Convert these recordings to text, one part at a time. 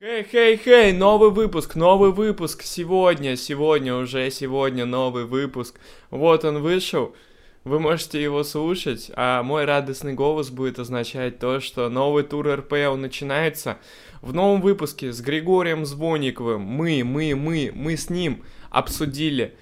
Хей-хей-хей, новый выпуск, новый выпуск сегодня, сегодня уже, сегодня новый выпуск. Вот он вышел, вы можете его слушать, а мой радостный голос будет означать то, что новый тур РПЛ начинается. В новом выпуске с Григорием Звониковым мы, мы, мы, мы с ним обсудили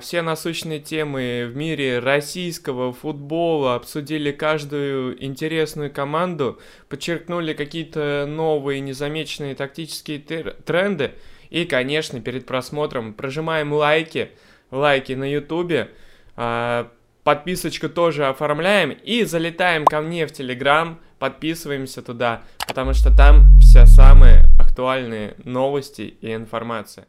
все насущные темы в мире российского футбола, обсудили каждую интересную команду, подчеркнули какие-то новые незамеченные тактические тренды. И, конечно, перед просмотром прожимаем лайки, лайки на ютубе, а, подписочку тоже оформляем и залетаем ко мне в Телеграм, подписываемся туда, потому что там вся самые актуальные новости и информация.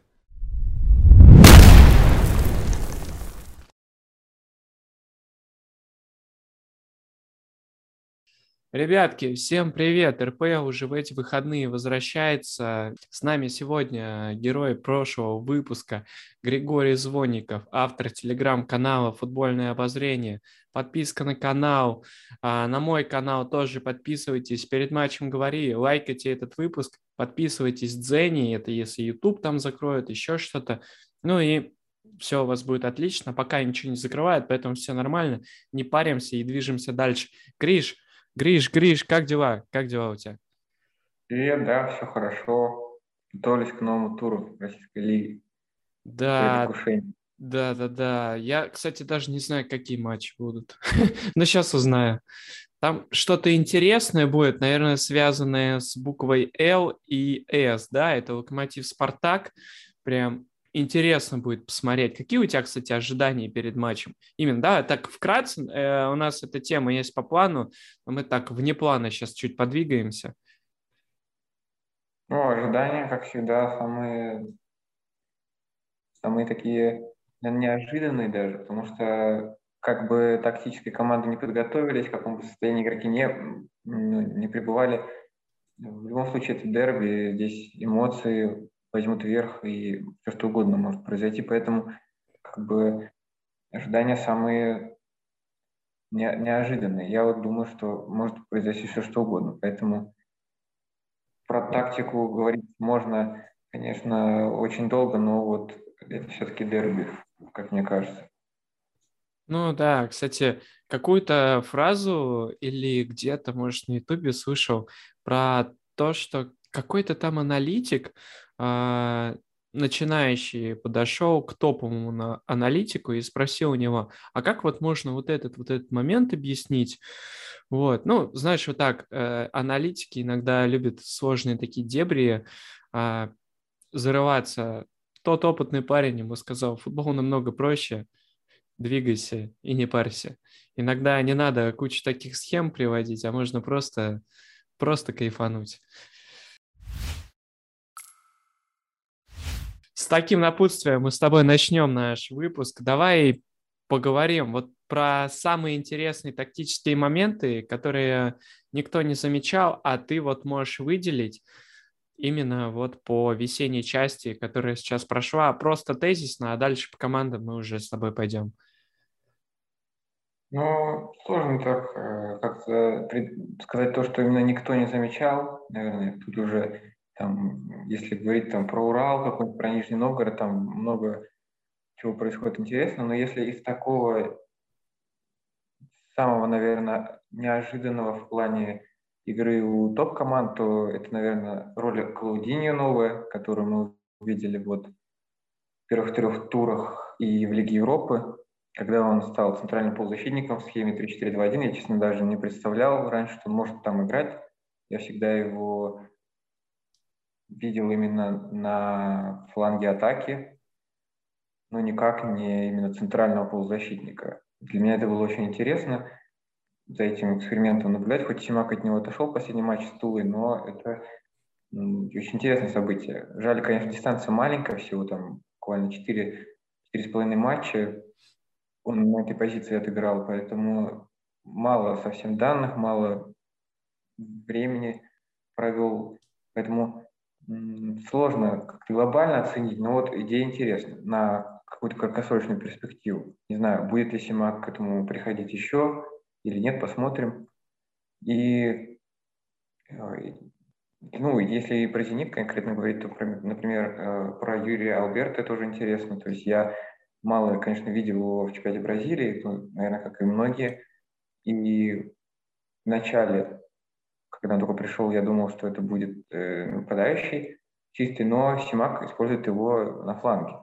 Ребятки, всем привет! РПЛ уже в эти выходные возвращается. С нами сегодня герой прошлого выпуска Григорий Звонников, автор телеграм-канала «Футбольное обозрение». Подписка на канал, а, на мой канал тоже подписывайтесь. Перед матчем говори, лайкайте этот выпуск, подписывайтесь Дзенни, это если YouTube там закроют, еще что-то. Ну и все у вас будет отлично, пока ничего не закрывает, поэтому все нормально, не паримся и движемся дальше. Гриш, Гриш, Гриш, как дела? Как дела у тебя? Привет, да, все хорошо. Готовились к новому туру Российской лиги. Да, да, да, да. Я, кстати, даже не знаю, какие матчи будут. Но сейчас узнаю. Там что-то интересное будет, наверное, связанное с буквой Л и С, да? Это Локомотив Спартак. Прям интересно будет посмотреть. Какие у тебя, кстати, ожидания перед матчем? Именно, да, так вкратце, э, у нас эта тема есть по плану, но мы так вне плана сейчас чуть подвигаемся. Ну, ожидания, как всегда, самые, самые такие неожиданные даже, потому что как бы тактической команды не подготовились, в каком бы состоянии игроки не, ну, не пребывали. В любом случае, это дерби, здесь эмоции, возьмут вверх, и все что угодно может произойти. Поэтому как бы ожидания самые не, неожиданные. Я вот думаю, что может произойти все что угодно. Поэтому про тактику говорить можно, конечно, очень долго, но вот это все-таки дерби, как мне кажется. Ну да, кстати, какую-то фразу или где-то, может, на Ютубе слышал про то, что какой-то там аналитик начинающий подошел к топовому на аналитику и спросил у него, а как вот можно вот этот вот этот момент объяснить? Вот, ну, знаешь, вот так, э, аналитики иногда любят сложные такие дебри э, зарываться. Тот опытный парень ему сказал, футбол намного проще, двигайся и не парься. Иногда не надо кучу таких схем приводить, а можно просто, просто кайфануть. Таким напутствием мы с тобой начнем наш выпуск. Давай поговорим вот про самые интересные тактические моменты, которые никто не замечал, а ты вот можешь выделить именно вот по весенней части, которая сейчас прошла, просто тезисно, а дальше по командам мы уже с тобой пойдем. Ну, сложно так э, как-то сказать то, что именно никто не замечал. Наверное, тут уже там, если говорить там про Урал, какой-нибудь, про Нижний Новгород, там много чего происходит интересно, но если из такого самого, наверное, неожиданного в плане игры у топ-команд, то это, наверное, роль Клаудиньо новая, которую мы увидели вот в первых трех турах и в Лиге Европы, когда он стал центральным полузащитником в схеме 3-4-2-1. Я, честно, даже не представлял раньше, что он может там играть. Я всегда его видел именно на фланге атаки, но никак не именно центрального полузащитника. Для меня это было очень интересно за этим экспериментом наблюдать, хоть Симак от него отошел в последний матч с Тулой, но это очень интересное событие. Жаль, конечно, дистанция маленькая, всего там буквально 4, 4,5 матча он на этой позиции отыграл, поэтому мало совсем данных, мало времени провел. Поэтому сложно как-то глобально оценить, но вот идея интересна на какую-то краткосрочную перспективу. Не знаю, будет ли Симак к этому приходить еще или нет, посмотрим. И Ну, если про «Зенит» конкретно говорить, то, например, э, про Юрия Алберта тоже интересно. То есть я мало, конечно, видел его в чемпионате Бразилии, ну, наверное, как и многие. И в начале, когда он только пришел, я думал, что это будет э, нападающий чистый, но Симак использует его на фланге.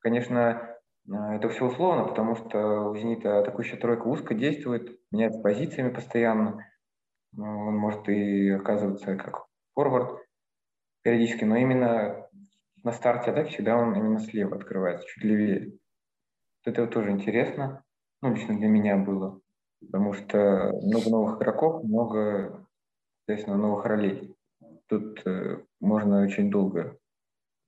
Конечно, э, это все условно, потому что у «Зенита» атакующая тройка узко действует, меняется позициями постоянно. Он может и оказываться как форвард периодически, но именно на старте атаки всегда он именно слева открывается, чуть левее. Это тоже интересно, ну, лично для меня было, потому что много новых игроков, много, соответственно, новых ролей. Тут э, можно очень долго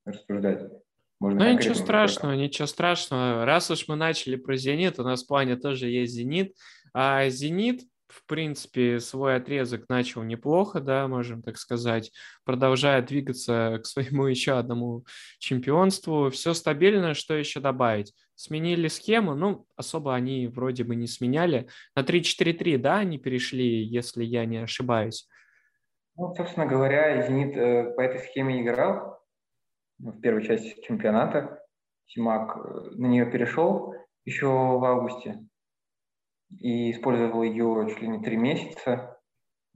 рассуждать. Можно ну, ничего страшного, ничего страшного. Раз уж мы начали про «Зенит», у нас в плане тоже есть «Зенит», а «Зенит» в принципе, свой отрезок начал неплохо, да, можем так сказать, продолжая двигаться к своему еще одному чемпионству. Все стабильно, что еще добавить? Сменили схему, ну, особо они вроде бы не сменяли. На 3-4-3, да, они перешли, если я не ошибаюсь. Ну, собственно говоря, «Зенит» э, по этой схеме играл в первой части чемпионата. Симак э, на нее перешел еще в августе и использовал ее чуть ли не три месяца.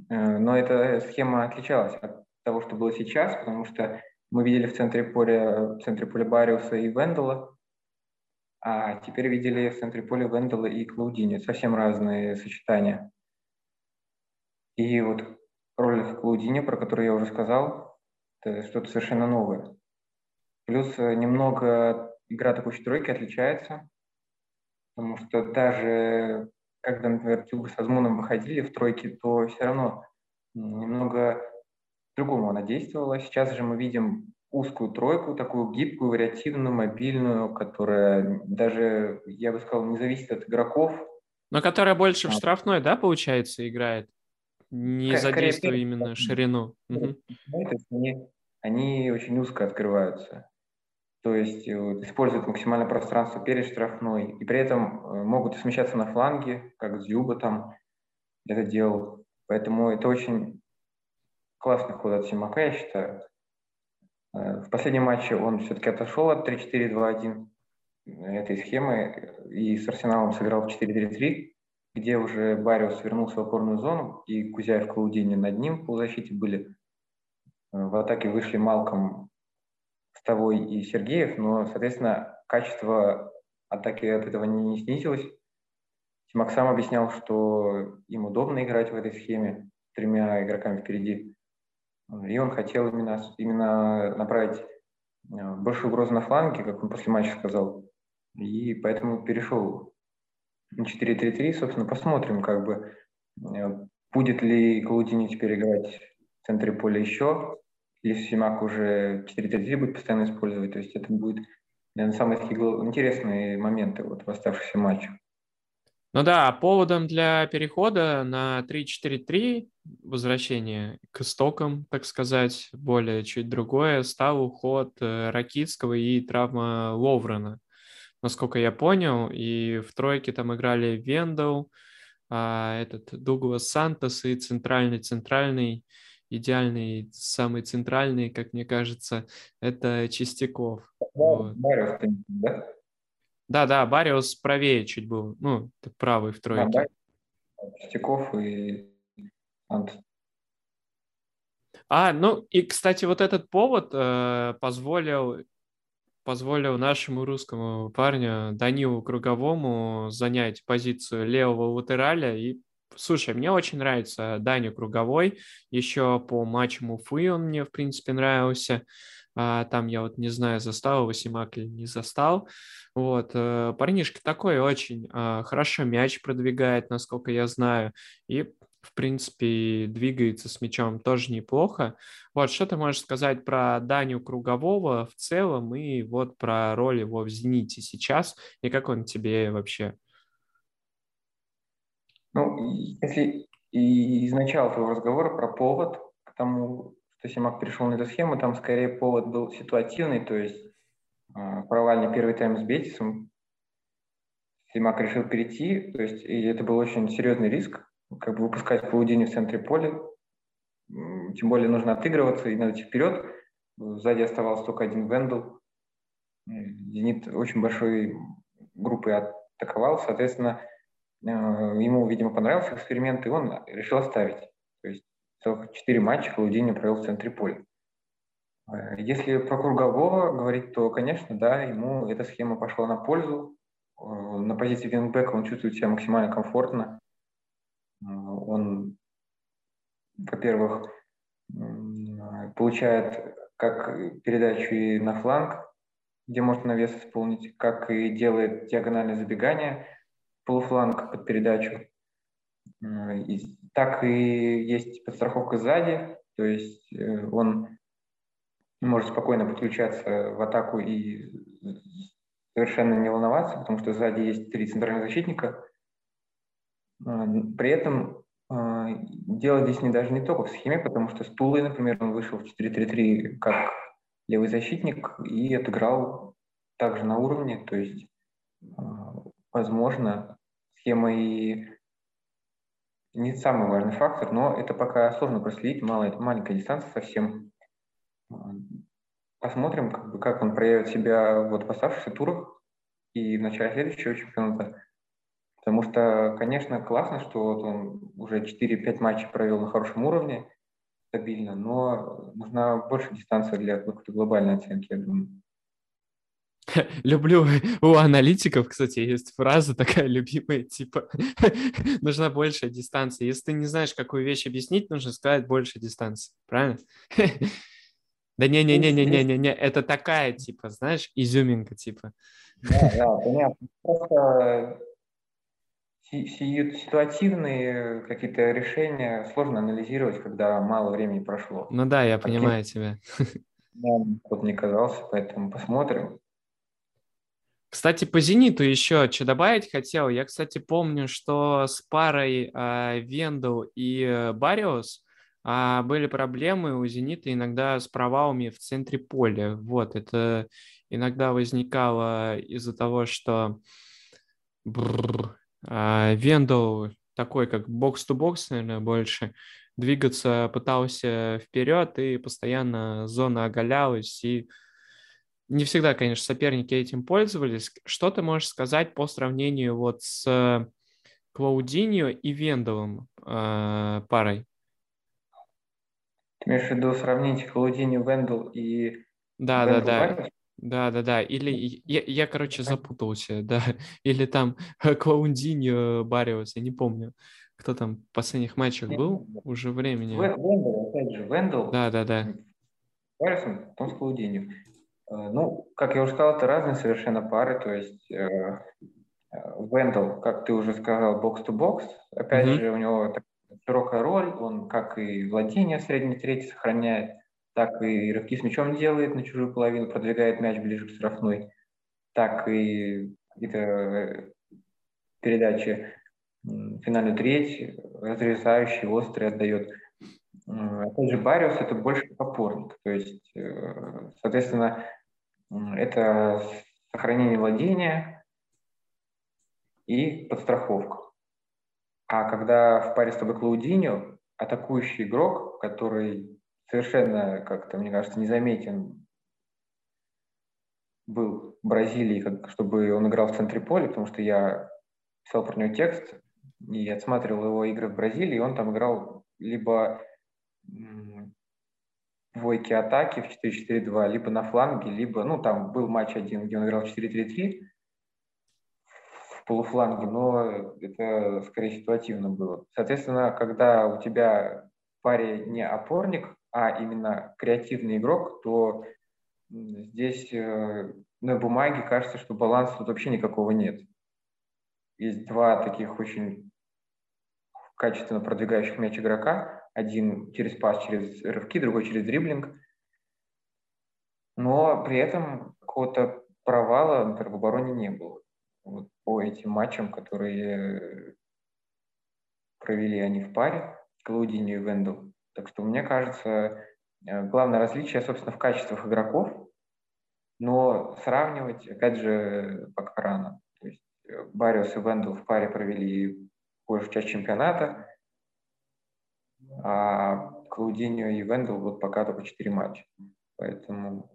Э, но эта схема отличалась от того, что было сейчас, потому что мы видели в центре поля, в центре поля Бариуса и Вендела, а теперь видели в центре поля Вендела и Клаудини. Совсем разные сочетания. И вот роль Клаудини, про которую я уже сказал, это что-то совершенно новое. Плюс э, немного игра такой тройки отличается, потому что даже когда, например, Тюга с Азмуном выходили в тройке, то все равно немного другому она действовала. Сейчас же мы видим узкую тройку, такую гибкую, вариативную, мобильную, которая даже, я бы сказал, не зависит от игроков. Но которая больше а. в штрафной, да, получается, играет? Не задействуя именно ширину. Угу. Они, они очень узко открываются то есть э, используют максимальное пространство перед штрафной, и при этом э, могут смещаться на фланге, как Зюба там это делал. Поэтому это очень классный ход от Симака, я считаю. Э, в последнем матче он все-таки отошел от 3-4-2-1 этой схемы и с Арсеналом сыграл в 4-3-3, где уже Бариус вернулся в опорную зону, и Кузяев Клаудини над ним по защите были. В атаке вышли Малком Стовой и Сергеев, но, соответственно, качество атаки от этого не снизилось. Тимак сам объяснял, что им удобно играть в этой схеме с тремя игроками впереди. И он хотел именно, именно направить э, большую угрозу на фланге, как он после матча сказал. И поэтому перешел 4-3-3. Собственно, посмотрим, как бы, э, будет ли Клаудини теперь играть в центре поля еще, если Симак уже 4-3 будет постоянно использовать, то есть это будет, наверное, самые такие интересные моменты вот в оставшихся матчах. Ну да, поводом для перехода на 3-4-3, возвращение к истокам, так сказать, более чуть другое, стал уход э, Ракитского и травма Ловрена, насколько я понял. И в тройке там играли Вендел, а, этот Дуглас Сантос и центральный-центральный идеальный, самый центральный, как мне кажется, это Чистяков. Вот. Бариус, да? Да, да, Бариус правее чуть был, ну, правый в тройке. А, Чистяков и Ант. А, ну и, кстати, вот этот повод э, позволил позволил нашему русскому парню Данилу Круговому занять позицию левого латераля и Слушай, мне очень нравится Даня Круговой. Еще по матчам Уфы он мне, в принципе, нравился. А, там я вот не знаю, застал его Симак или не застал. Вот. Э, парнишка такой очень а, хорошо мяч продвигает, насколько я знаю. И в принципе, двигается с мячом тоже неплохо. Вот, что ты можешь сказать про Даню Кругового в целом и вот про роль его в «Зените» сейчас, и как он тебе вообще ну, если и изначал твоего разговора про повод к тому, что Симак перешел на эту схему, там скорее повод был ситуативный, то есть э, провальный первый тайм с Бетисом. Симак решил перейти, то есть и это был очень серьезный риск, как бы выпускать Паудини в центре поля. тем более нужно отыгрываться и надо идти вперед. Сзади оставался только один Вендел. Зенит очень большой группой атаковал, соответственно, э, ему, видимо, понравился эксперимент, и он решил оставить. То есть целых четыре матча Клаудини провел в центре поля. Э, если про Кругового говорить, то, конечно, да, ему эта схема пошла на пользу. Э, на позиции вингбека он чувствует себя максимально комфортно. Он, во-первых, получает как передачу и на фланг, где может навес исполнить, как и делает диагональное забегание, полуфланг под передачу. Так и есть подстраховка сзади, то есть э, он может спокойно подключаться в атаку и совершенно не волноваться, потому что сзади есть три центральных защитника. При этом а, дело здесь не даже не только в схеме, потому что с Тулой, например, он вышел в 4-3-3 как левый защитник и отыграл также на уровне, то есть, а, возможно, схема и не самый важный фактор, но это пока сложно проследить, малая, маленькая дистанция совсем. А, посмотрим, как, бы, как он проявит себя вот в оставшихся турах и в начале следующего чемпионата. Потому что, конечно, классно, что вот он уже 4-5 матчей провел на хорошем уровне, стабильно, но нужна больше дистанция для какой-то глобальной оценки, я думаю. Люблю у аналитиков, кстати, есть фраза такая любимая, типа нужна большая дистанция. Если ты не знаешь, какую вещь объяснить, нужно сказать больше дистанции. Правильно? Да не-не-не-не-не-не, это такая, типа, знаешь, изюминка, типа. Да, да, понятно. Просто ситуативные какие-то решения сложно анализировать, когда мало времени прошло. Ну да, я Каким... понимаю тебя. Да, вот не казался, поэтому посмотрим. Кстати, по «Зениту» еще что добавить хотел. Я, кстати, помню, что с парой э, Вендел и э, Бариус э, были проблемы у «Зенита» иногда с провалами в центре поля. Вот, это иногда возникало из-за того, что Бррр, а, Вендел такой, как бокс-то-бокс, наверное, больше, двигаться пытался вперед, и постоянно зона оголялась, и не всегда, конечно, соперники этим пользовались. Что ты можешь сказать по сравнению вот с Клаудиньо и Вендовым э, парой? Ты имеешь в виду сравнить Клаудиньо, Вендел и да, Вендел да, да. Да, да, да. Или я, я, короче, запутался, да. Или там Клаундиньо Бариус, я не помню. Кто там в последних матчах был уже времени. Вендел, опять же, Вендел. Да, да, да. Бариусом, потом с Клаудиньо. Э, ну, как я уже сказал, это разные совершенно пары, то есть э, э, Вендел, как ты уже сказал, бокс-то-бокс, опять mm-hmm. же, у него широкая роль, он как и владение средней трети сохраняет, так и рывки с мячом делает на чужую половину, продвигает мяч ближе к штрафной, так и какие-то передачи финальную треть, разрезающий, острый отдает. Опять же, Бариус это больше опорник, то есть, э, соответственно, это сохранение владения и подстраховка. А когда в паре с тобой Клаудиньо, атакующий игрок, который совершенно как-то, мне кажется, незаметен был в Бразилии, как, чтобы он играл в центре поля, потому что я писал про него текст и отсматривал его игры в Бразилии, и он там играл либо двойки атаки в 4-4-2, либо на фланге, либо, ну, там был матч один, где он играл в 4-3-3 в полуфланге, но это скорее ситуативно было. Соответственно, когда у тебя в паре не опорник, а именно креативный игрок, то здесь э, на бумаге кажется, что баланса тут вообще никакого нет. Есть два таких очень качественно продвигающих мяч игрока. Один через пас, через рывки, другой через дриблинг. Но при этом какого-то провала например, в обороне не было. Вот по этим матчам, которые провели они в паре, Клаудиньо и Вендел. Так что, мне кажется, э, главное различие, собственно, в качествах игроков, но сравнивать, опять же, пока рано. То есть э, Бариус и Вендел в паре провели большую часть чемпионата, а Клаудиньо и Вендел вот пока только 4 матча. Поэтому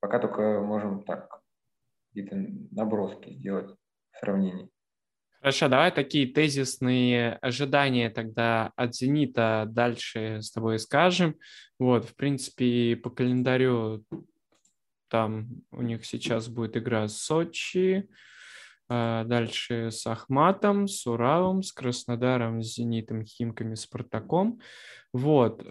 пока только можем так какие-то наброски сделать в сравнении. Хорошо, давай такие тезисные ожидания тогда от «Зенита» дальше с тобой скажем. Вот, в принципе, по календарю там у них сейчас будет игра с Сочи, а дальше с Ахматом, с Уралом, с Краснодаром, с Зенитом, Химками, Спартаком. Вот.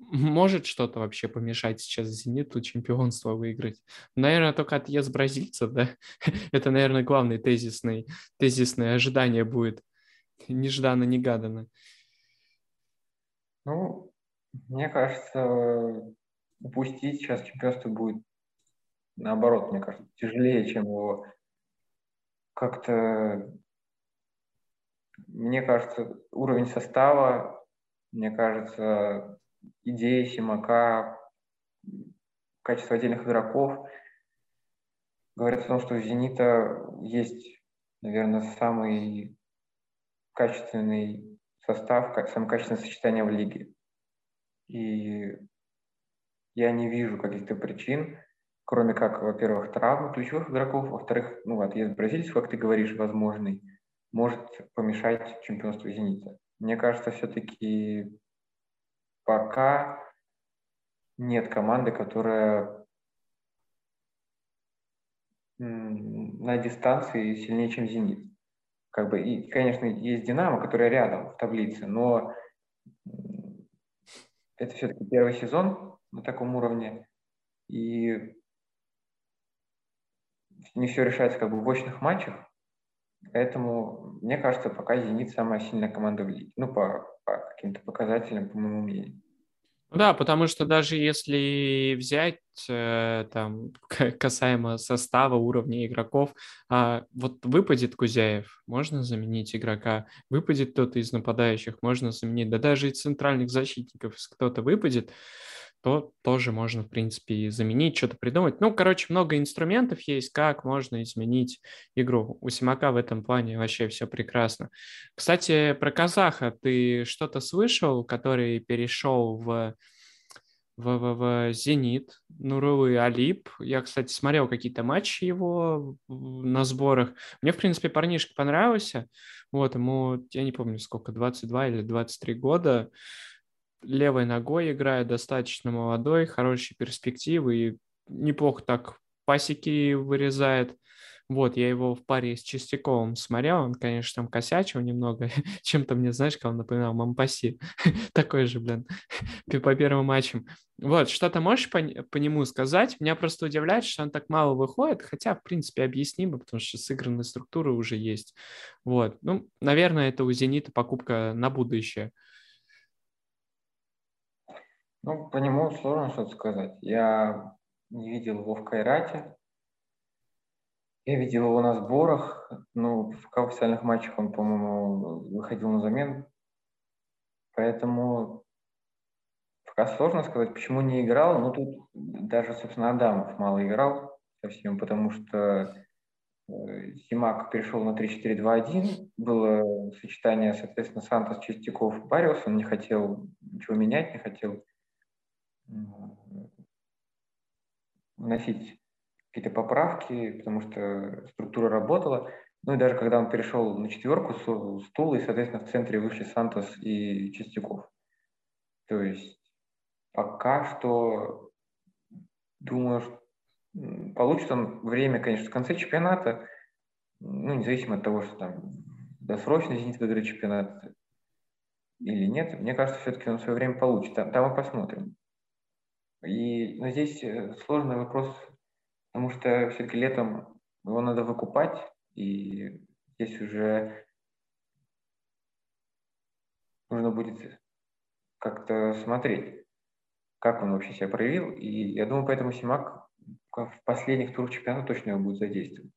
Может что-то вообще помешать сейчас Зениту чемпионство выиграть? Наверное, только отъезд бразильцев, да? Это, наверное, главный тезисный, тезисное ожидание будет. Нежданно-негаданно. Ну, мне кажется, упустить сейчас чемпионство будет наоборот, мне кажется, тяжелее, чем его как-то... Мне кажется, уровень состава, мне кажется, идеи Симака, качество отдельных игроков говорят о том, что у «Зенита» есть, наверное, самый качественный состав, самое качественное сочетание в лиге. И я не вижу каких-то причин, кроме как, во-первых, травмы ключевых игроков, во-вторых, ну, отъезд бразильцев, как ты говоришь, возможный, может помешать чемпионству «Зенита». Мне кажется, все-таки пока нет команды, которая на дистанции сильнее, чем «Зенит». Как бы, и, конечно, есть «Динамо», которая рядом в таблице, но это все-таки первый сезон на таком уровне, и не все решается как бы в очных матчах, поэтому, мне кажется, пока «Зенит» самая сильная команда в лиге, ну, по, по каким-то показателям, по моему мнению. Ну да, потому что даже если взять э, там касаемо состава, уровня игроков, а вот выпадет Кузяев, можно заменить игрока, выпадет кто-то из нападающих, можно заменить, да даже из центральных защитников, если кто-то выпадет, то тоже можно, в принципе, заменить, что-то придумать. Ну, короче, много инструментов есть, как можно изменить игру. У Симака в этом плане вообще все прекрасно. Кстати, про казаха ты что-то слышал, который перешел в в, в, в «Зенит», Нурулы Алип. Я, кстати, смотрел какие-то матчи его на сборах. Мне, в принципе, парнишка понравился. Вот, ему, я не помню, сколько, 22 или 23 года левой ногой играет, достаточно молодой, хорошие перспективы и неплохо так пасеки вырезает. Вот, я его в паре с Чистяковым смотрел, он, конечно, там косячил немного, чем-то мне, знаешь, как он напоминал Мампаси, такой же, блин, по первым матчам. Вот, что-то можешь по, по нему сказать? Меня просто удивляет, что он так мало выходит, хотя, в принципе, объяснимо, потому что сыгранная структура уже есть. Вот, ну, наверное, это у «Зенита» покупка на будущее. Ну, по нему сложно что-то сказать. Я не видел его в Кайрате. Я видел его на сборах. Ну, в официальных матчах он, по-моему, выходил на замену. Поэтому пока сложно сказать, почему не играл. Ну, тут даже, собственно, Адамов мало играл совсем, потому что э, Симак перешел на 3-4-2-1. Было сочетание, соответственно, Сантос, Чистяков, Бариус. Он не хотел ничего менять, не хотел вносить какие-то поправки, потому что структура работала. Ну и даже когда он перешел на четверку, стул, и, соответственно, в центре вышли Сантос и Чистяков. То есть пока что, думаю, что получит он время, конечно, в конце чемпионата, ну, независимо от того, что там досрочно «Зенит» выиграет чемпионат или нет, мне кажется, все-таки он свое время получит. Там, там мы посмотрим. И, но здесь э, сложный вопрос, потому что все-таки летом его надо выкупать, и здесь уже нужно будет как-то смотреть, как он вообще себя проявил. И я думаю, поэтому Симак в последних турах чемпионата точно его будет задействовать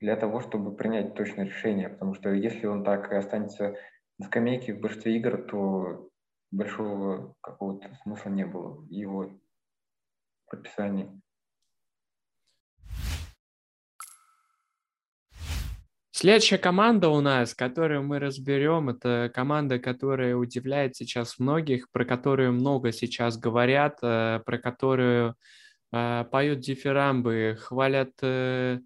для того, чтобы принять точное решение. Потому что если он так и останется на скамейке в большинстве игр, то большого какого-то смысла не было его подписании. Следующая команда у нас, которую мы разберем, это команда, которая удивляет сейчас многих, про которую много сейчас говорят, э, про которую э, поют дифирамбы, хвалят э,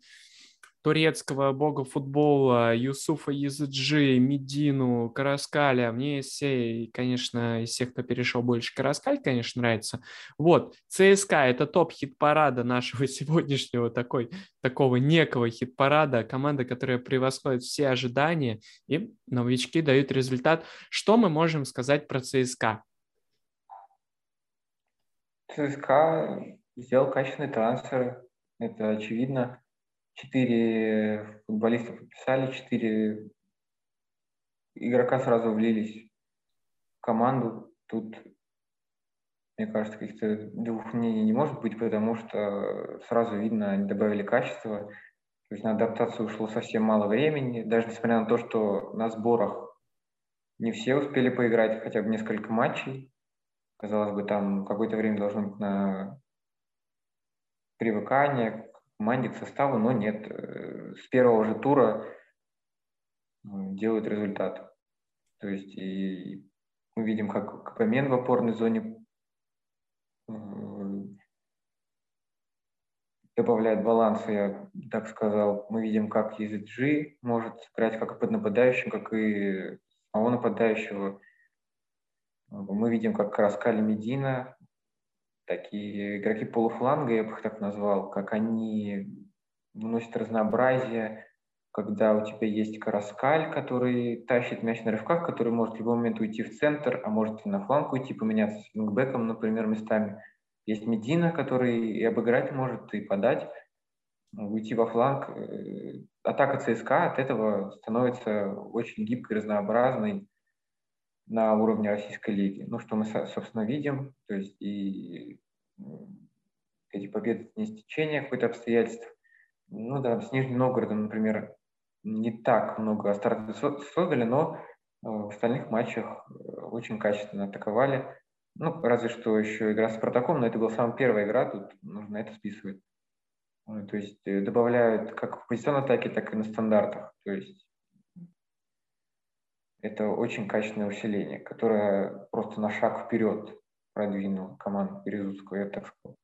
турецкого бога футбола, Юсуфа Языджи, Медину, Караскаля. Мне все, конечно, из всех, кто перешел больше Караскаль, конечно, нравится. Вот, ЦСКА – это топ хит-парада нашего сегодняшнего такой, такого некого хит-парада. Команда, которая превосходит все ожидания, и новички дают результат. Что мы можем сказать про ЦСКА? ЦСКА сделал качественный трансфер, это очевидно четыре футболиста подписали, четыре игрока сразу влились в команду. Тут, мне кажется, каких-то двух мнений не может быть, потому что сразу видно, они добавили качество. То есть на адаптацию ушло совсем мало времени, даже несмотря на то, что на сборах не все успели поиграть хотя бы несколько матчей. Казалось бы, там какое-то время должно быть на привыкание команде, к составу, но нет. Э, с первого же тура делают результат. То есть и мы видим, как Капамен в опорной зоне э, добавляет баланса, я так сказал. Мы видим, как EZG может сыграть как и под нападающим, как и самого нападающего. Мы видим, как Раскали Медина такие игроки полуфланга, я бы их так назвал, как они вносят разнообразие, когда у тебя есть Караскаль, который тащит мяч на рывках, который может в любой момент уйти в центр, а может и на фланг уйти, поменяться с вингбеком, например, местами. Есть Медина, который и обыграть может, и подать, уйти во фланг. Э, атака ЦСКА от этого становится очень гибкой, разнообразной, на уровне Российской лиги. Ну, что мы, собственно, видим, то есть и эти победы не стечение какое-то обстоятельств. Ну да, с Нижним Новгородом, например, не так много стартов создали, но э, в остальных матчах э, очень качественно атаковали. Ну, разве что еще игра с Спартаком, но это была самая первая игра, тут нужно это списывать. Э, то есть добавляют как в позиционной атаке, так и на стандартах. То есть это очень качественное усиление, которое просто на шаг вперед продвинуло команду Березутского, я так сказал.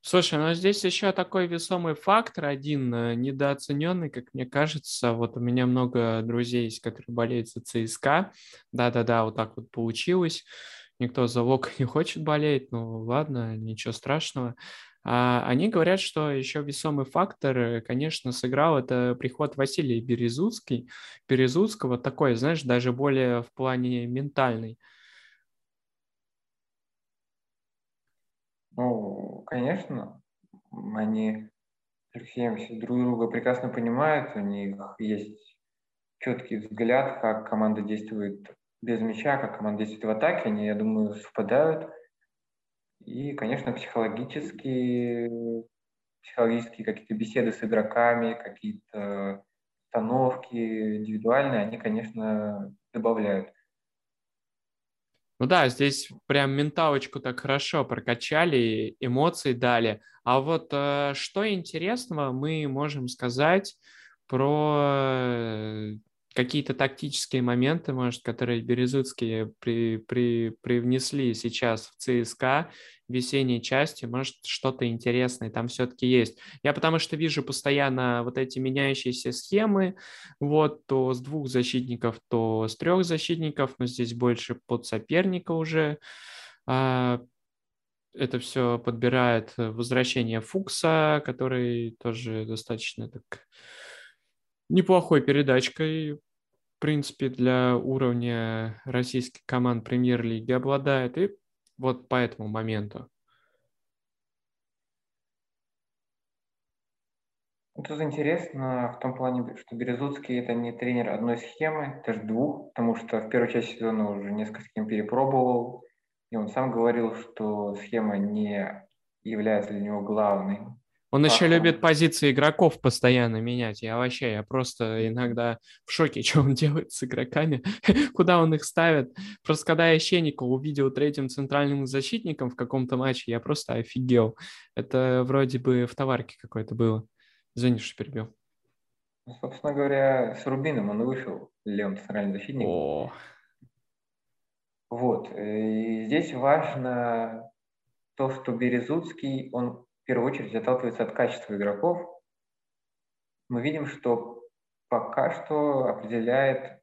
Слушай, ну здесь еще такой весомый фактор, один э, недооцененный, как мне кажется. Вот у меня много друзей есть, которые болеют за ЦСКА. Да-да-да, вот так вот получилось. Никто за Лок не хочет болеть, ну ладно, ничего страшного. А они говорят, что еще весомый фактор, э, конечно, сыграл это приход Василия Березуцкий, Березуцкого, такой, знаешь, даже более в плане ментальный. Ну, конечно, они Алексеем все друг друга прекрасно понимают, у них есть четкий взгляд, как команда действует без мяча, как команда действует в атаке, они, я думаю, совпадают. И, конечно, психологические, психологические какие-то беседы с игроками, какие-то установки индивидуальные, они, конечно, добавляют. Ну да, здесь прям менталочку так хорошо прокачали, эмоции дали. А вот э, что интересного мы можем сказать про какие-то тактические моменты, может, которые Березуцкие при, при, привнесли сейчас в ЦСКА весенней части, может, что-то интересное там все-таки есть. Я потому что вижу постоянно вот эти меняющиеся схемы, вот, то с двух защитников, то с трех защитников, но здесь больше под соперника уже. А, это все подбирает возвращение Фукса, который тоже достаточно так неплохой передачкой, в принципе, для уровня российских команд премьер-лиги обладает. И вот по этому моменту. Тут интересно в том плане, что Березуцкий это не тренер одной схемы, даже двух, потому что в первой части сезона уже несколько схем перепробовал, и он сам говорил, что схема не является для него главной. Он еще любит позиции игроков постоянно менять. Я вообще, я просто иногда в шоке, что он делает с игроками, куда он их ставит. Просто когда я Щенникова увидел третьим центральным защитником в каком-то матче, я просто офигел. Это вроде бы в товарке какой-то было. Извини, что перебил. Ну, собственно говоря, с Рубином он вышел, левым центральным защитником. О. Вот. Э, и здесь важно то, что Березуцкий, он первую очередь отталкивается от качества игроков. Мы видим, что пока что определяет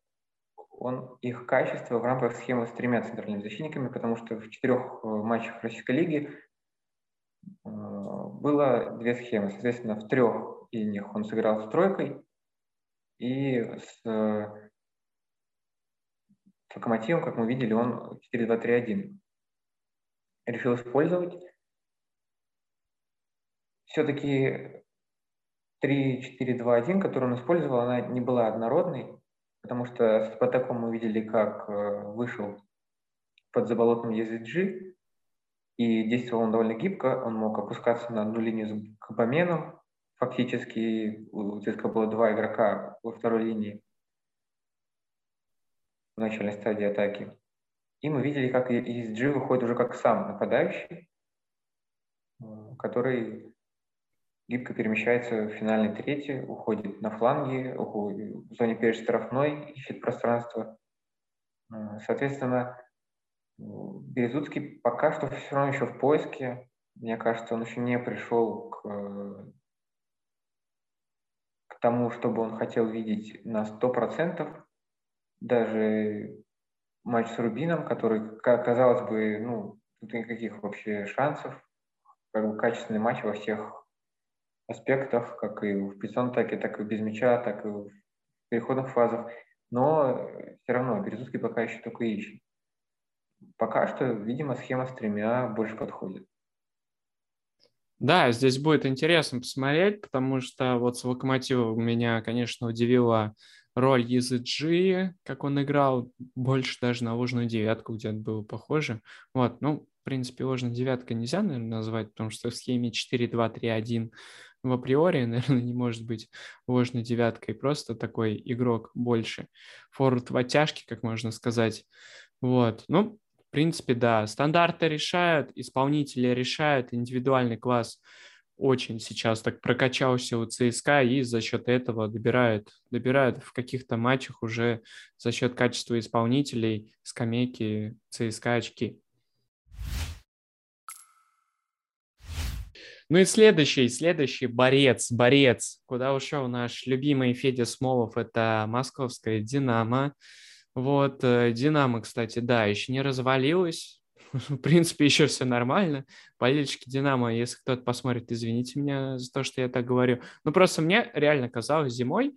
он их качество в рамках схемы с тремя центральными защитниками, потому что в четырех э, матчах Российской лиги э, было две схемы. Соответственно, в трех из них он сыграл с тройкой и с, с локомотивом, как мы видели, он 4-2-3-1 решил использовать. Все-таки 3-4-2-1, которую он использовал, она не была однородной, потому что с Спартаком мы видели, как э, вышел под заболотным ESG, и действовал он довольно гибко, он мог опускаться на одну линию к обмену, фактически у ЦСКА было два игрока во второй линии в начальной стадии атаки. И мы видели, как ESG выходит уже как сам нападающий, э, который гибко перемещается в финальной трети, уходит на фланги, в зоне перед штрафной, ищет пространство. Э, соответственно, Березуцкий пока что все равно еще в поиске. Мне кажется, он еще не пришел к, к тому, чтобы он хотел видеть на 100%. Даже матч с Рубином, который, казалось бы, ну, тут никаких вообще шансов. Как бы качественный матч во всех аспектах, как и в писон-таке, так и без мяча, так и в переходных фазах. Но все равно Березутский пока еще только ищет. Пока что, видимо, схема с тремя больше подходит. Да, здесь будет интересно посмотреть, потому что вот с Локомотивом меня, конечно, удивила роль EZG, как он играл, больше даже на ложную девятку где-то было похоже. Вот, ну, в принципе, ложная девятка нельзя, наверное, назвать, потому что в схеме 4-2-3-1 в априори, наверное, не может быть ложной девяткой, просто такой игрок больше. Форвард в оттяжке, как можно сказать. Вот, ну, в принципе, да, стандарты решают, исполнители решают, индивидуальный класс очень сейчас так прокачался у ЦСКА и за счет этого добирают, добирают в каких-то матчах уже за счет качества исполнителей скамейки ЦСКА очки. Ну и следующий, следующий борец, борец, куда ушел наш любимый Федя Смолов, это московская «Динамо». Вот, э, «Динамо», кстати, да, еще не развалилась, в принципе, еще все нормально. Болельщики «Динамо», если кто-то посмотрит, извините меня за то, что я так говорю. Ну, просто мне реально казалось зимой,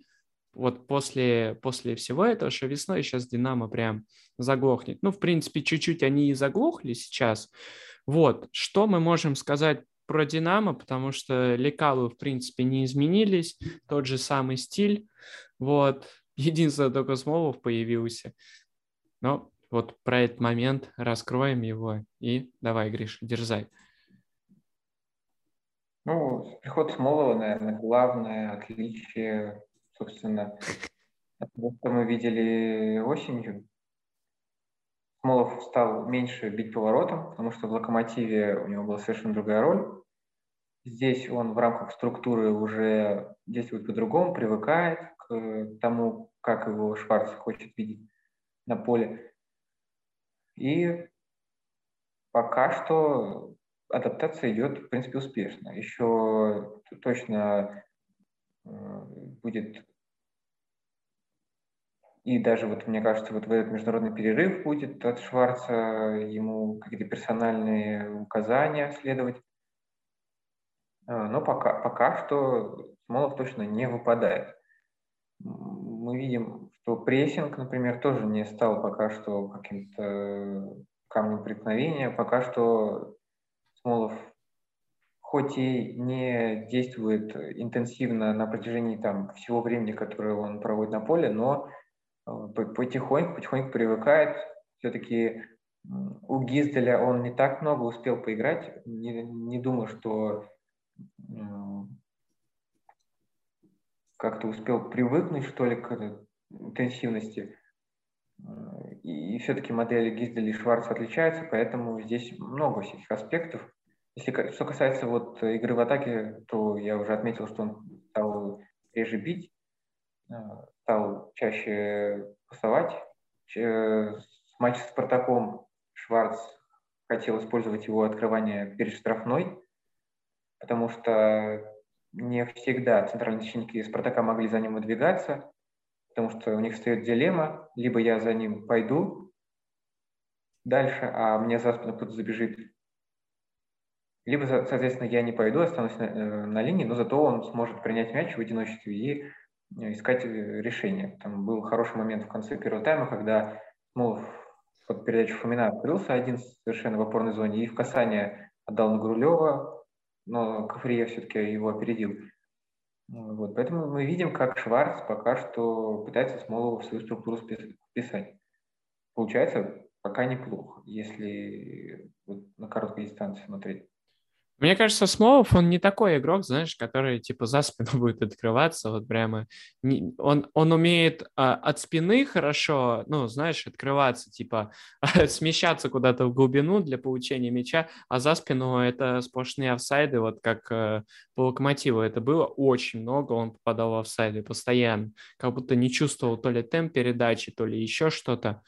вот после, после всего этого, что весной сейчас «Динамо» прям заглохнет. Ну, в принципе, чуть-чуть они и заглохли сейчас. Вот, что мы можем сказать про Динамо, потому что лекалы, в принципе, не изменились, тот же самый стиль, вот, единственное, только Смолов появился. Но вот про этот момент раскроем его и давай, Гриш, дерзай. Ну, приход Смолова, наверное, главное отличие, собственно, от того, что мы видели осенью. Смолов стал меньше бить поворотом, потому что в «Локомотиве» у него была совершенно другая роль. Здесь он в рамках структуры уже действует по-другому, привыкает к тому, как его Шварц хочет видеть на поле. И пока что адаптация идет, в принципе, успешно. Еще точно э, будет и даже вот, мне кажется, вот в этот международный перерыв будет от Шварца ему какие-то персональные указания следовать. А, но пока, пока что Смолов точно не выпадает. Мы видим, что прессинг, например, тоже не стал пока что каким-то камнем преткновения. Пока что Смолов хоть и не действует интенсивно на протяжении там, всего времени, которое он проводит на поле, но потихоньку, потихоньку привыкает. Все-таки у Гизделя он не так много успел поиграть. Не, не думаю, что как-то успел привыкнуть, что ли, к интенсивности. Э, и, и все-таки модели Гизделя и Шварца отличаются, поэтому здесь много всяких аспектов. Если что касается вот игры в атаке, то я уже отметил, что он стал реже бить. Стал чаще пасовать. С матча с Спартаком Шварц хотел использовать его открывание перед штрафной, потому что не всегда центральные защитники Спартака могли за ним выдвигаться, потому что у них стоит дилемма, либо я за ним пойду дальше, а мне за спину кто-то забежит, либо, соответственно, я не пойду, останусь на, э, на линии, но зато он сможет принять мяч в одиночестве и э, искать э, решение. Там был хороший момент в конце первого тайма, когда Смолов под передачу Фомина открылся один совершенно в опорной зоне и в касание отдал на Гурулева, но Кафрия все-таки его опередил. Вот, поэтому мы видим, как Шварц пока что пытается Смолова в свою структуру вписать. Получается пока неплохо, если вот на короткой дистанции смотреть. Мне кажется, Смолов, он не такой игрок, знаешь, который типа за спину будет открываться, вот прямо. Он, он умеет а, от спины хорошо, ну, знаешь, открываться, типа смещаться куда-то в глубину для получения мяча, а за спину это сплошные офсайды, вот как а, по локомотиву это было очень много, он попадал в офсайды постоянно, как будто не чувствовал то ли темп передачи, то ли еще что-то.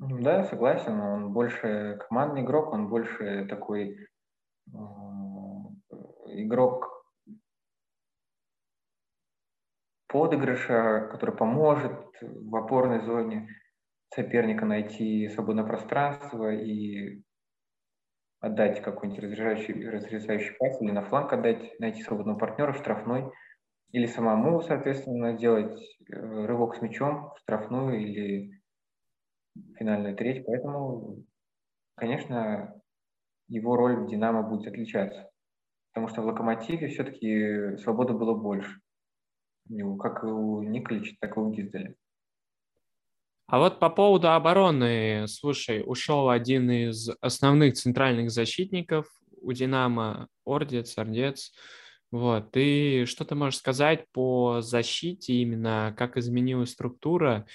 Да, согласен. Он больше командный игрок, он больше такой э, игрок подыгрыша, который поможет в опорной зоне соперника найти свободное пространство и отдать какой-нибудь разрезающий, разрезающий пас или на фланг отдать, найти свободного партнера в штрафной, или самому, соответственно, делать э, рывок с мячом в штрафную или финальную треть, поэтому, конечно, его роль в «Динамо» будет отличаться. Потому что в «Локомотиве» все-таки свободы было больше. Как и у Николича, так и у Гизделя. А вот по поводу обороны, слушай, ушел один из основных центральных защитников у «Динамо», Ордец, Ордец. Вот, ты что ты можешь сказать по защите именно, как изменилась структура?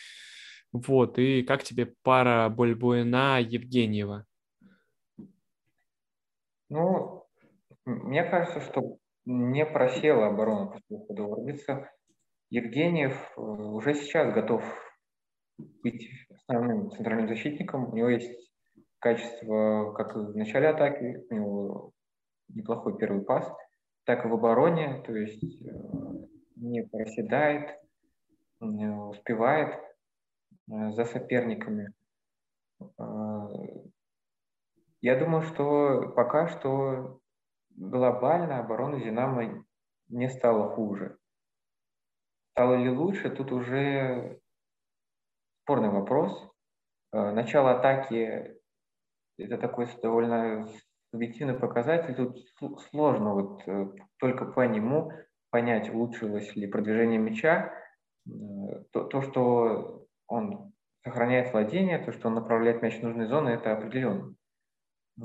Вот, и как тебе пара Бульбуина Евгеньева? Ну, мне кажется, что не просела оборона после ухода Орбица. Евгеньев э, уже сейчас готов быть основным центральным защитником. У него есть качество как в начале атаки, у него неплохой первый пас, так и в обороне, то есть э, не проседает, успевает. Э, за соперниками. Э, я думаю, что пока что глобально оборона «Динамо» не стала хуже. Стало ли лучше, тут уже спорный вопрос. Э, начало атаки – это такой довольно субъективный показатель. Тут сложно вот только по нему понять, улучшилось ли продвижение мяча. То, то что он сохраняет владение, то, что он направляет мяч в нужные зоны, это определенно.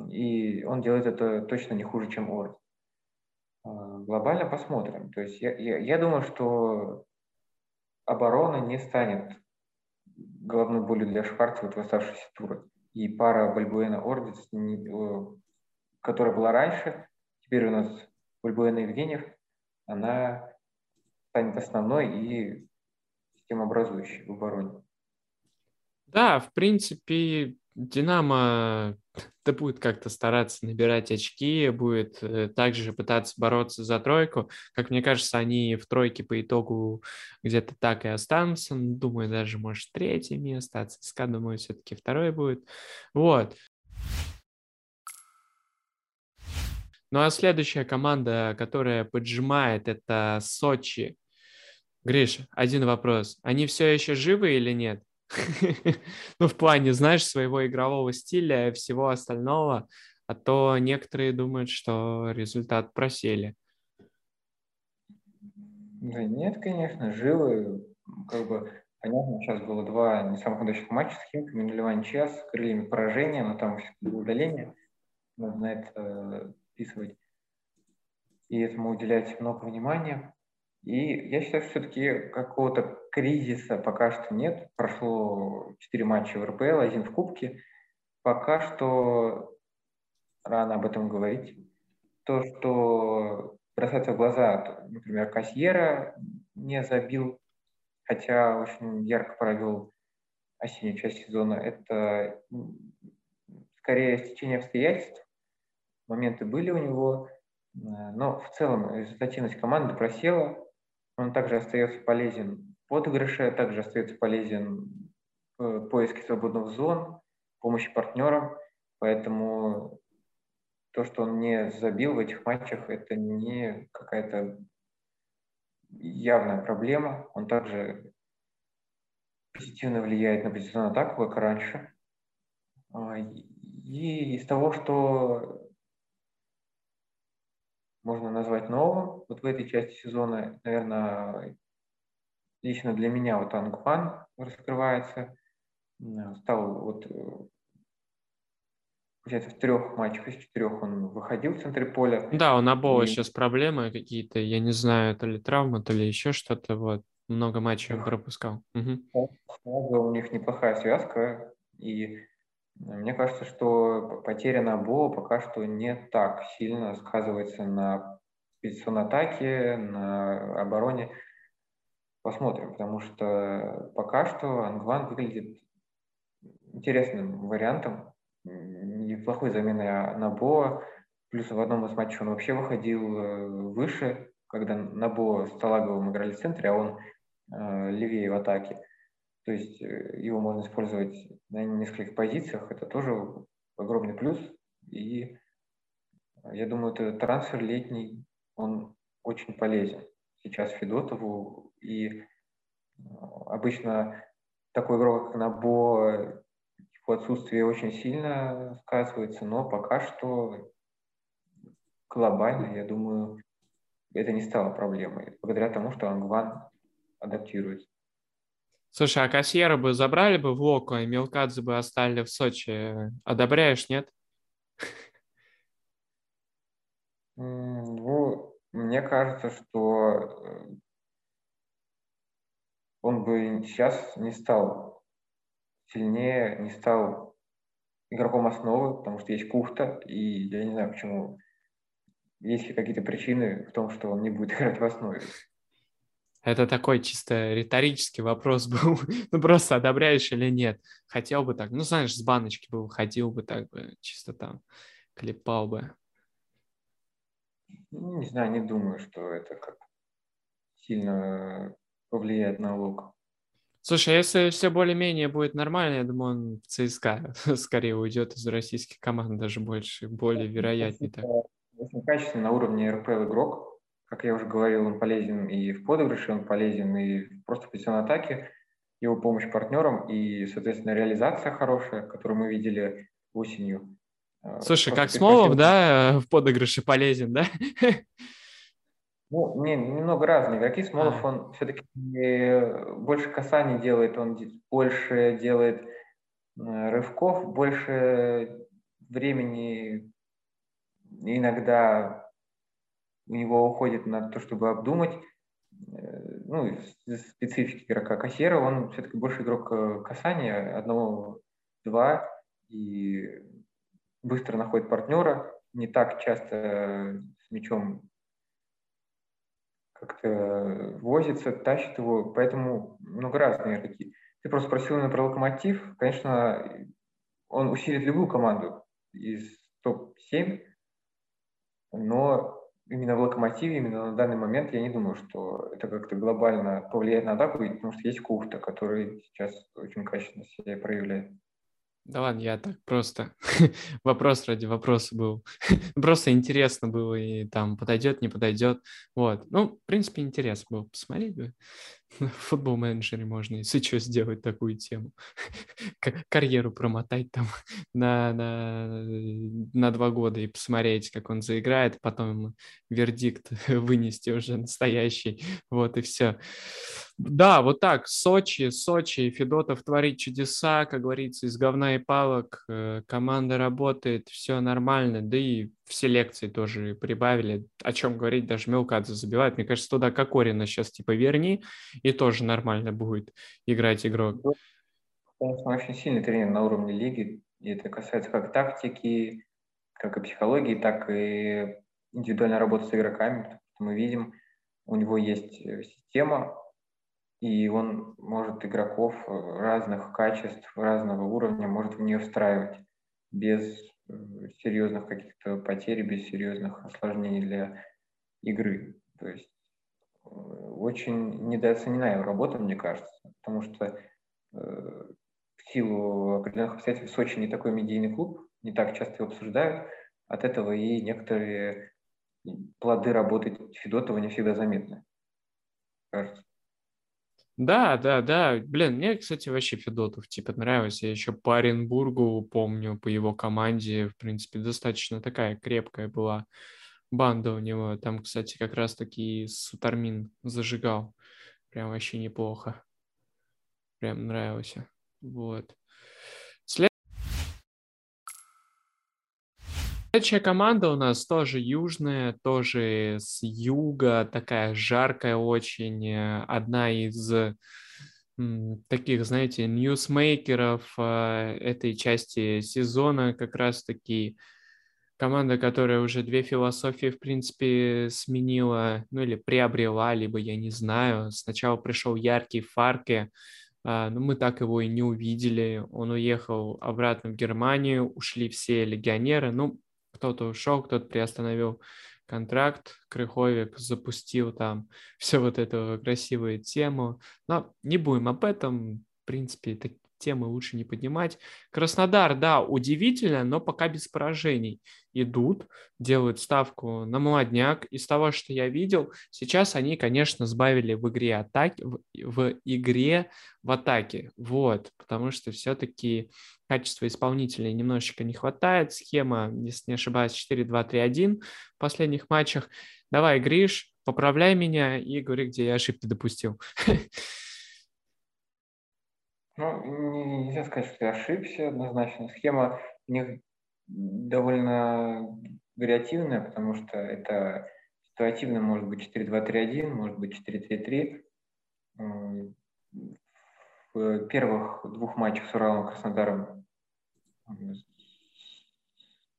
И он делает это точно не хуже, чем Орд. А, глобально посмотрим. То есть я, я, я думаю, что оборона не станет головной болью для Шварца вот в оставшейся туры. И пара Бальбуэна Ордец, которая была раньше, теперь у нас Бальбуэна Евгеньев, она станет основной и системообразующей в обороне. Да, в принципе, Динамо да будет как-то стараться набирать очки, будет э, также пытаться бороться за тройку. Как мне кажется, они в тройке по итогу где-то так и останутся. Думаю, даже, может, третье место, а ЦСКА, думаю, все-таки второе будет. Вот. Ну а следующая команда, которая поджимает, это Сочи. Гриша, один вопрос. Они все еще живы или нет? Ну, в плане, знаешь, своего игрового стиля и всего остального, а то некоторые думают, что результат просели. Да нет, конечно, живы. Как бы понятно, сейчас было два не самых удачных матча с Химками, нулевая ничья с крыльями поражения, но там все-таки удаление. Нужно это э, вписывать. И этому уделять много внимания. И я считаю, что все-таки какого-то кризиса пока что нет. Прошло 4 матча в РПЛ, один в Кубке. Пока что рано об этом говорить. То, что бросается в глаза, например, Кассьера не забил, хотя очень ярко провел осеннюю часть сезона. Это скорее стечение обстоятельств. Моменты были у него, но в целом результативность команды просела. Он также остается полезен в подыгрыше, также остается полезен в поиске свободных зон, помощи партнерам. Поэтому то, что он не забил в этих матчах, это не какая-то явная проблема. Он также позитивно влияет на позиционную атаку, как раньше. А, и из того, что можно назвать новым, вот в этой части сезона, наверное, лично для меня вот Ангфан раскрывается, стал вот получается, в трех матчах из четырех он выходил в центре поля. Да, у Набова и... сейчас проблемы какие-то, я не знаю, то ли травма, то ли еще что-то, вот. Много матчей он пропускал. Угу. У них неплохая связка, и мне кажется, что потеря Набова пока что не так сильно сказывается на позиционной атаке, на обороне. Посмотрим, потому что пока что Ангван выглядит интересным вариантом неплохой заменой Набоа. Плюс в одном из матчей он вообще выходил э, выше, когда Набо с Талаговым играли в центре, а он э, левее в атаке. То есть э, его можно использовать на нескольких позициях. Это тоже огромный плюс. И я думаю, этот трансфер летний, он очень полезен сейчас Федотову. И обычно такой игрок, как Набо, отсутствие очень сильно сказывается, но пока что глобально, я думаю, это не стало проблемой, благодаря тому, что Ангван адаптируется. Слушай, а Кассьера бы забрали бы в Локу, а Мелкадзе бы оставили в Сочи. Одобряешь, нет? Ну, мне кажется, что э, он бы сейчас не стал сильнее, не стал игроком основы, потому что есть Кухта, и я не знаю, почему. Есть ли какие-то причины в том, что он не будет играть в основе? Это такой чисто риторический вопрос был. ну, просто одобряешь или нет. Хотел бы так. Ну, знаешь, с баночки бы выходил бы так бы, чисто там клепал бы. Не знаю, не думаю, что это как сильно повлияет на лук. Слушай, а если все более-менее будет нормально, я думаю, он в ЦСКА скорее уйдет из российских команд, даже больше, более вероятнее так. Очень качественный на уровне РПЛ игрок. Как я уже говорил, он полезен и в подыгрыше, он полезен и просто в позиционной атаке. Его помощь партнерам и, соответственно, реализация хорошая, которую мы видели осенью. Э, Слушай, просто как Смолов, да, в подыгрыше полезен, да? Ну, не, немного разные игроки. Смолов, он все-таки больше касаний делает, он больше делает э, рывков, больше времени иногда у него уходит на то, чтобы обдумать. Э, ну, специфики игрока Кассера, он все-таки больше игрок э, касания, одного-два, и быстро находит партнера, не так часто с мячом как-то возится, тащит его, поэтому много разные игроки. Ты просто спросил именно про локомотив. Конечно, он усилит любую команду из топ-7, но именно в локомотиве, именно на данный момент я не думаю, что это как-то глобально повлияет на атаку, потому что есть Кухта, который сейчас очень качественно себя проявляет. Да ладно, я так просто. Вопрос ради вопроса был. просто интересно было, и там подойдет, не подойдет. Вот. Ну, в принципе, интересно было посмотреть бы. В футбол менеджере можно, если что, сделать такую тему. Карьеру промотать там на, на, на два года и посмотреть, как он заиграет, потом вердикт вынести уже настоящий. Вот и все. Да, вот так. Сочи, Сочи, Федотов творит чудеса, как говорится, из говна и палок. Э, команда работает, все нормально. Да и в селекции тоже прибавили. О чем говорить, даже Мелкадзе забивает. Мне кажется, туда Кокорина сейчас типа верни, и тоже нормально будет играть игрок. Конечно, очень сильный тренер на уровне лиги. И это касается как тактики, как и психологии, так и индивидуальной работы с игроками. мы видим, у него есть э, система, и он может игроков разных качеств, разного уровня, может в нее встраивать без серьезных каких-то потерь, без серьезных осложнений для игры. То есть очень недооценена его работа, мне кажется, потому что э, в силу определенных обстоятельств Сочи не такой медийный клуб, не так часто его обсуждают, от этого и некоторые плоды работы Федотова не всегда заметны, кажется. Да, да, да. Блин, мне, кстати, вообще Федотов типа нравился. Я еще по Оренбургу помню, по его команде, в принципе, достаточно такая крепкая была банда у него. Там, кстати, как раз-таки Сутармин зажигал. Прям вообще неплохо. Прям нравился. Вот. Следующая команда у нас тоже южная, тоже с юга, такая жаркая очень. Э, одна из таких, знаете, ньюсмейкеров э, этой части сезона как раз-таки команда, которая уже две философии, в принципе, сменила, ну или приобрела, либо я не знаю. Сначала пришел яркий Фарке, а, но мы так его и не увидели. Он уехал обратно в Германию, ушли все легионеры. Ну, кто-то ушел, кто-то приостановил контракт, Крыховик запустил там все вот эту красивую тему. Но не будем об этом. В принципе, так, темы лучше не поднимать. Краснодар, да, удивительно, но пока без поражений. Идут, делают ставку на молодняк. Из того, что я видел, сейчас они, конечно, сбавили в игре атаки, в, в игре в атаке. Вот, потому что все-таки качества исполнителей немножечко не хватает. Схема, если не ошибаюсь, 4-2-3-1 в последних матчах. Давай, Гриш, поправляй меня и говори, где я ошибки допустил. Ну, нельзя сказать, что я ошибся однозначно. Схема у них довольно вариативная, потому что это ситуативно может быть 4-2-3-1, может быть 4-3-3. В первых двух матчах с Уралом Краснодаром,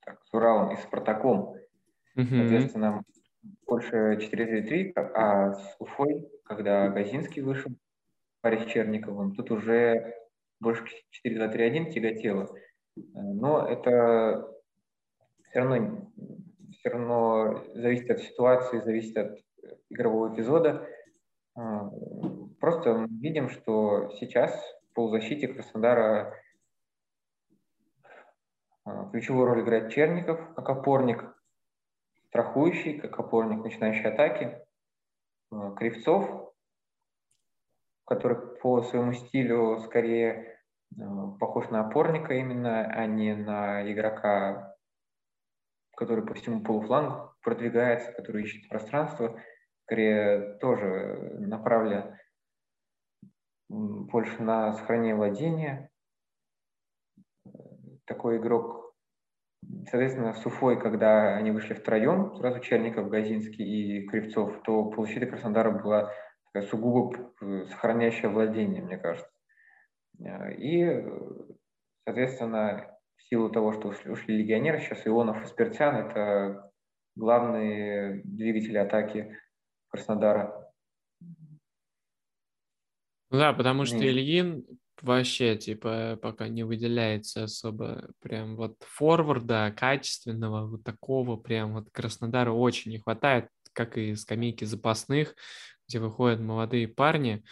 так, с Уралом и Спартаком, mm-hmm. соответственно, больше 4-3-3, а с Уфой, когда Газинский вышел, паре с Черниковым, тут уже больше 4-2-3-1 тяготело. Но это все равно, все равно зависит от ситуации, зависит от игрового эпизода. А, просто видим, что сейчас в полузащите Краснодара а, ключевую роль играет Черников как опорник, страхующий, как опорник начинающей атаки. А, Кривцов который по своему стилю скорее э, похож на опорника именно, а не на игрока, который по всему полуфлангу продвигается, который ищет пространство, скорее тоже направлен больше на сохранение владения. Такой игрок, соответственно, с Уфой, когда они вышли втроем, сразу Черников, Газинский и Кривцов, то полузащита Краснодара была сугубо э, сохраняющее владение, мне кажется. Э, и, соответственно, в силу того, что ушли, ушли легионеры, сейчас Ионов и Спиртян – это главные двигатели атаки Краснодара. Да, потому что Ильин вообще, типа, пока не выделяется особо прям вот форварда качественного, вот такого прям вот Краснодара очень не хватает, как и скамейки запасных где выходят молодые парни.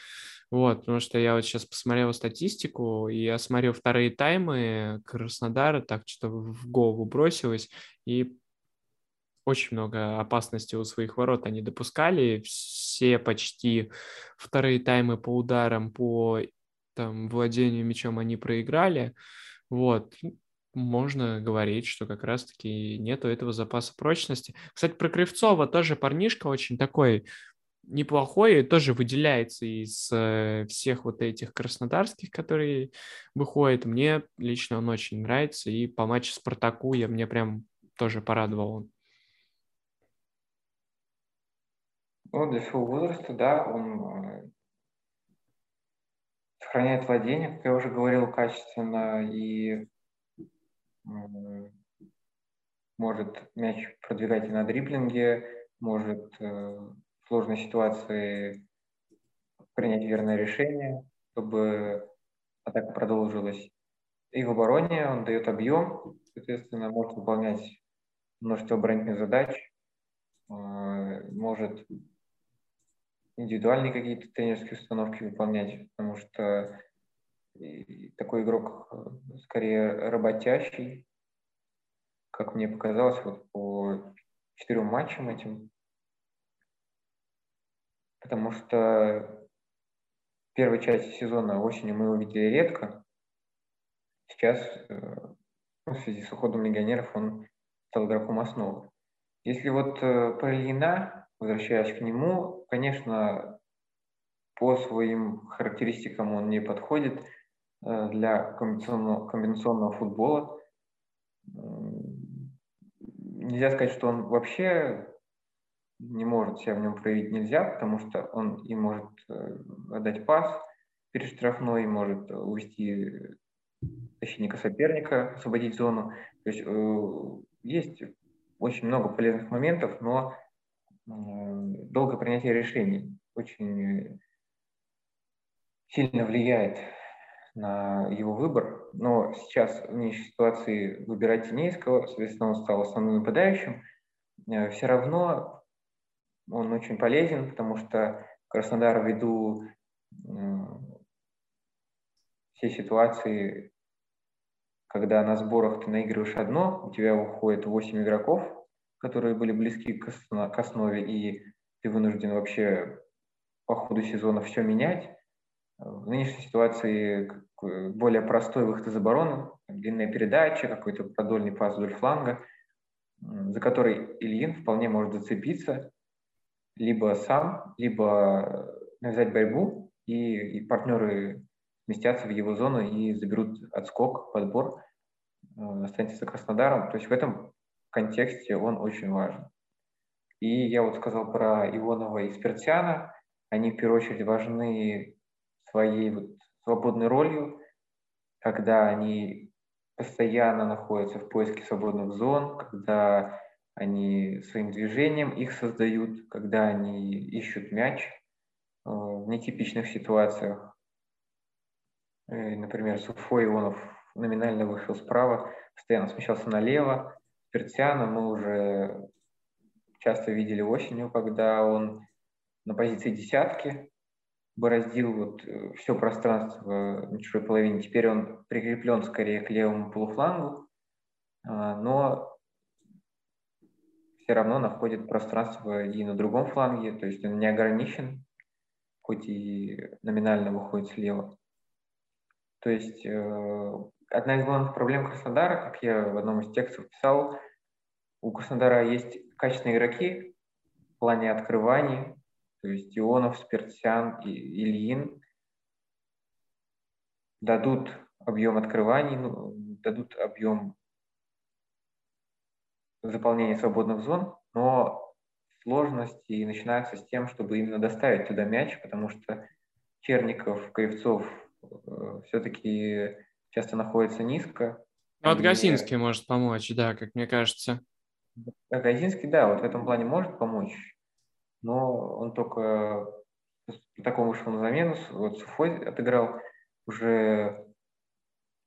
Вот, потому что я вот сейчас посмотрел статистику, и я смотрел вторые таймы Краснодара, так что в голову бросилось, и очень много опасности у своих ворот они допускали. Все почти вторые таймы по ударам, по там, владению мячом они проиграли. Вот, можно говорить, что как раз-таки нету этого запаса прочности. Кстати, про Кривцова тоже парнишка очень такой неплохой, тоже выделяется из э, всех вот этих краснодарских, которые выходят. Мне лично он очень нравится, и по матчу Спартаку я мне прям тоже порадовал он. Ну, для своего возраста, да, он э, сохраняет владение, как я уже говорил, качественно, и может мяч продвигать и на дриблинге, может э, сложной ситуации принять верное решение, чтобы атака продолжилась. И в обороне он дает объем, соответственно, может выполнять множество оборонительных задач, э, может индивидуальные какие-то тренерские установки выполнять, потому что такой игрок э, скорее работящий, как мне показалось, вот по четырем матчам этим. Потому что первой части сезона осенью мы его видели редко. Сейчас, э, ну, в связи с уходом легионеров, он стал игроком основы. Если вот э, про Ильина, возвращаясь к нему, конечно, по своим характеристикам он не подходит э, для комбинационного, комбинационного футбола. Нельзя сказать, что он вообще не может себя в нем проявить нельзя, потому что он и может э, отдать пас перед штрафной, может увести защитника соперника, освободить зону. То есть есть очень много полезных моментов, но долгое принятие решений очень сильно влияет на его выбор. Но сейчас в нынешней ситуации выбирать Тенейского, соответственно, он стал основным нападающим. Э, Все равно он очень полезен, потому что Краснодар ввиду всей ситуации когда на сборах ты наигрываешь одно, у тебя уходит 8 игроков, которые были близки к, основ, к основе, и ты вынужден вообще по ходу сезона все менять. В нынешней ситуации более простой выход из обороны, длинная передача, какой-то продольный пас вдоль фланга, за который Ильин вполне может зацепиться, либо сам, либо навязать борьбу, и, и партнеры сместятся в его зону и заберут отскок, подбор, э, останется за Краснодаром. То есть в этом контексте он очень важен. И я вот сказал про Ионова и Спиртяна. Они в первую очередь важны своей вот свободной ролью, когда они постоянно находятся в поиске свободных зон, когда они своим движением их создают, когда они ищут мяч э, в нетипичных ситуациях. Э, например, Суфо Ионов номинально вышел справа, постоянно смещался налево. Пертиана мы уже часто видели осенью, когда он на позиции десятки бороздил вот э, все пространство на чужой половине. Теперь он прикреплен скорее к левому полуфлангу, а, но все равно находит пространство и на другом фланге, то есть он не ограничен, хоть и номинально выходит слева. То есть э, одна из главных проблем Краснодара, как я в одном из текстов писал, у Краснодара есть качественные игроки в плане открываний, то есть Ионов, Спиртсян и Ильин дадут объем открываний, ну, дадут объем заполнения свободных зон, но сложности начинаются с тем, чтобы именно доставить туда мяч, потому что Черников, Кривцов Э, все-таки часто находится низко. Ну, вот Газинский может помочь, да, как мне кажется. Газинский, да, вот в этом плане может помочь, но он только такому вышел на замену, вот Суфой отыграл, уже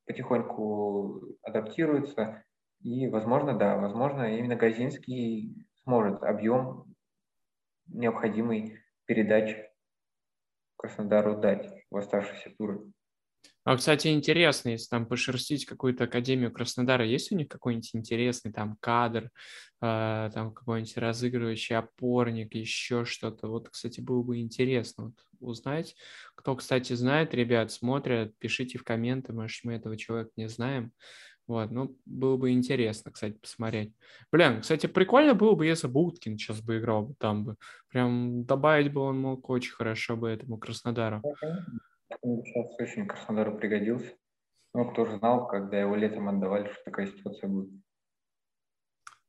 потихоньку адаптируется, и, возможно, да, возможно, именно Газинский сможет объем необходимый передач Краснодару дать в оставшиеся туры. А, кстати, интересно, если там пошерстить какую-то Академию Краснодара, есть у них какой-нибудь интересный там кадр, э, там какой-нибудь разыгрывающий опорник, еще что-то. Вот, кстати, было бы интересно вот, узнать. Кто, кстати, знает, ребят, смотрят, пишите в комменты, может, мы этого человека не знаем. Вот, ну, было бы интересно, кстати, посмотреть. Блин, кстати, прикольно было бы, если Буткин сейчас бы играл бы там бы. Прям добавить бы он мог очень хорошо бы этому Краснодару. Сейчас очень Краснодару пригодился. Ну, кто же знал, когда его летом отдавали, что такая ситуация будет.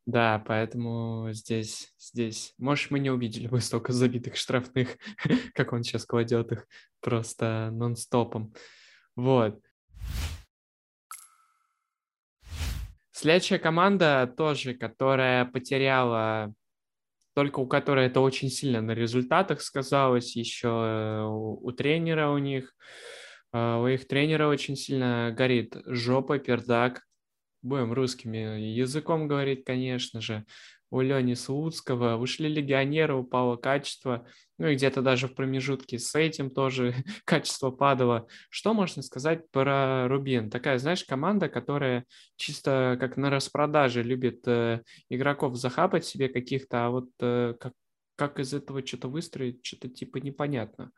Да, поэтому здесь, здесь, может, мы не увидели бы столько забитых штрафных, как он сейчас кладет их просто нон-стопом. Вот. Следующая команда тоже, которая потеряла только у которой это очень сильно на результатах сказалось, еще э, у, тренера у них, э, у их тренера очень сильно горит жопа, пердак, будем русскими языком говорить, конечно же у Лени Слуцкого, ушли легионеры, упало качество, ну и где-то даже в промежутке с этим тоже качество падало. Что можно сказать про Рубин? Такая, знаешь, команда, которая чисто как на распродаже любит э, игроков захапать себе каких-то, а вот э, как как из этого что-то выстроить, что-то типа непонятно.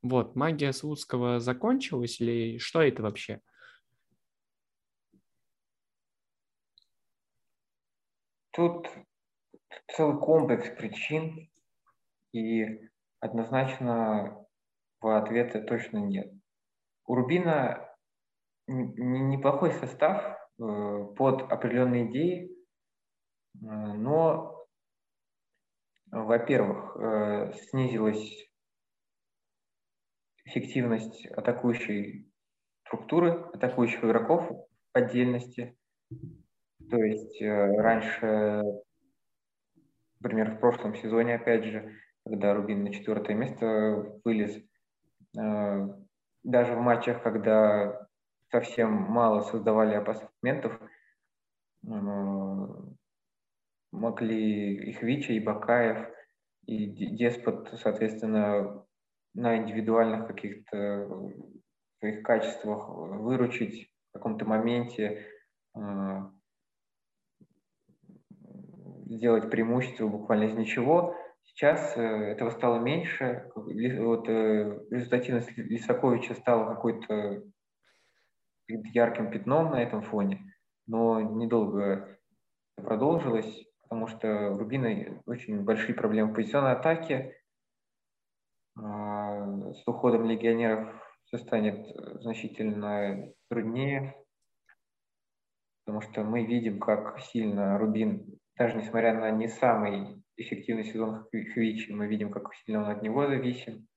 Вот, магия Слуцкого закончилась или что это вообще? Тут целый комплекс причин, и однозначно в ответа точно нет. У Рубина неплохой состав э, под определенные идеи, э, но, во-первых, э, снизилась эффективность атакующей структуры, атакующих игроков в отдельности. То есть раньше Например, в прошлом сезоне, опять же, когда Рубин на четвертое место вылез, э, даже в матчах, когда совсем мало создавали опасных моментов, э, могли их Вича, и Бакаев, и Деспот, соответственно, на индивидуальных каких-то своих качествах выручить в каком-то моменте, э, сделать преимущество буквально из ничего. Сейчас э, этого стало меньше. Вот, э, результативность Лисаковича стала какой-то ярким пятном на этом фоне, но недолго продолжилось, потому что у Рубина очень большие проблемы в позиционной атаке. А, с уходом легионеров все станет значительно труднее, потому что мы видим, как сильно Рубин даже несмотря на не самый эффективный сезон Хвичи, мы видим, как сильно он от него зависим.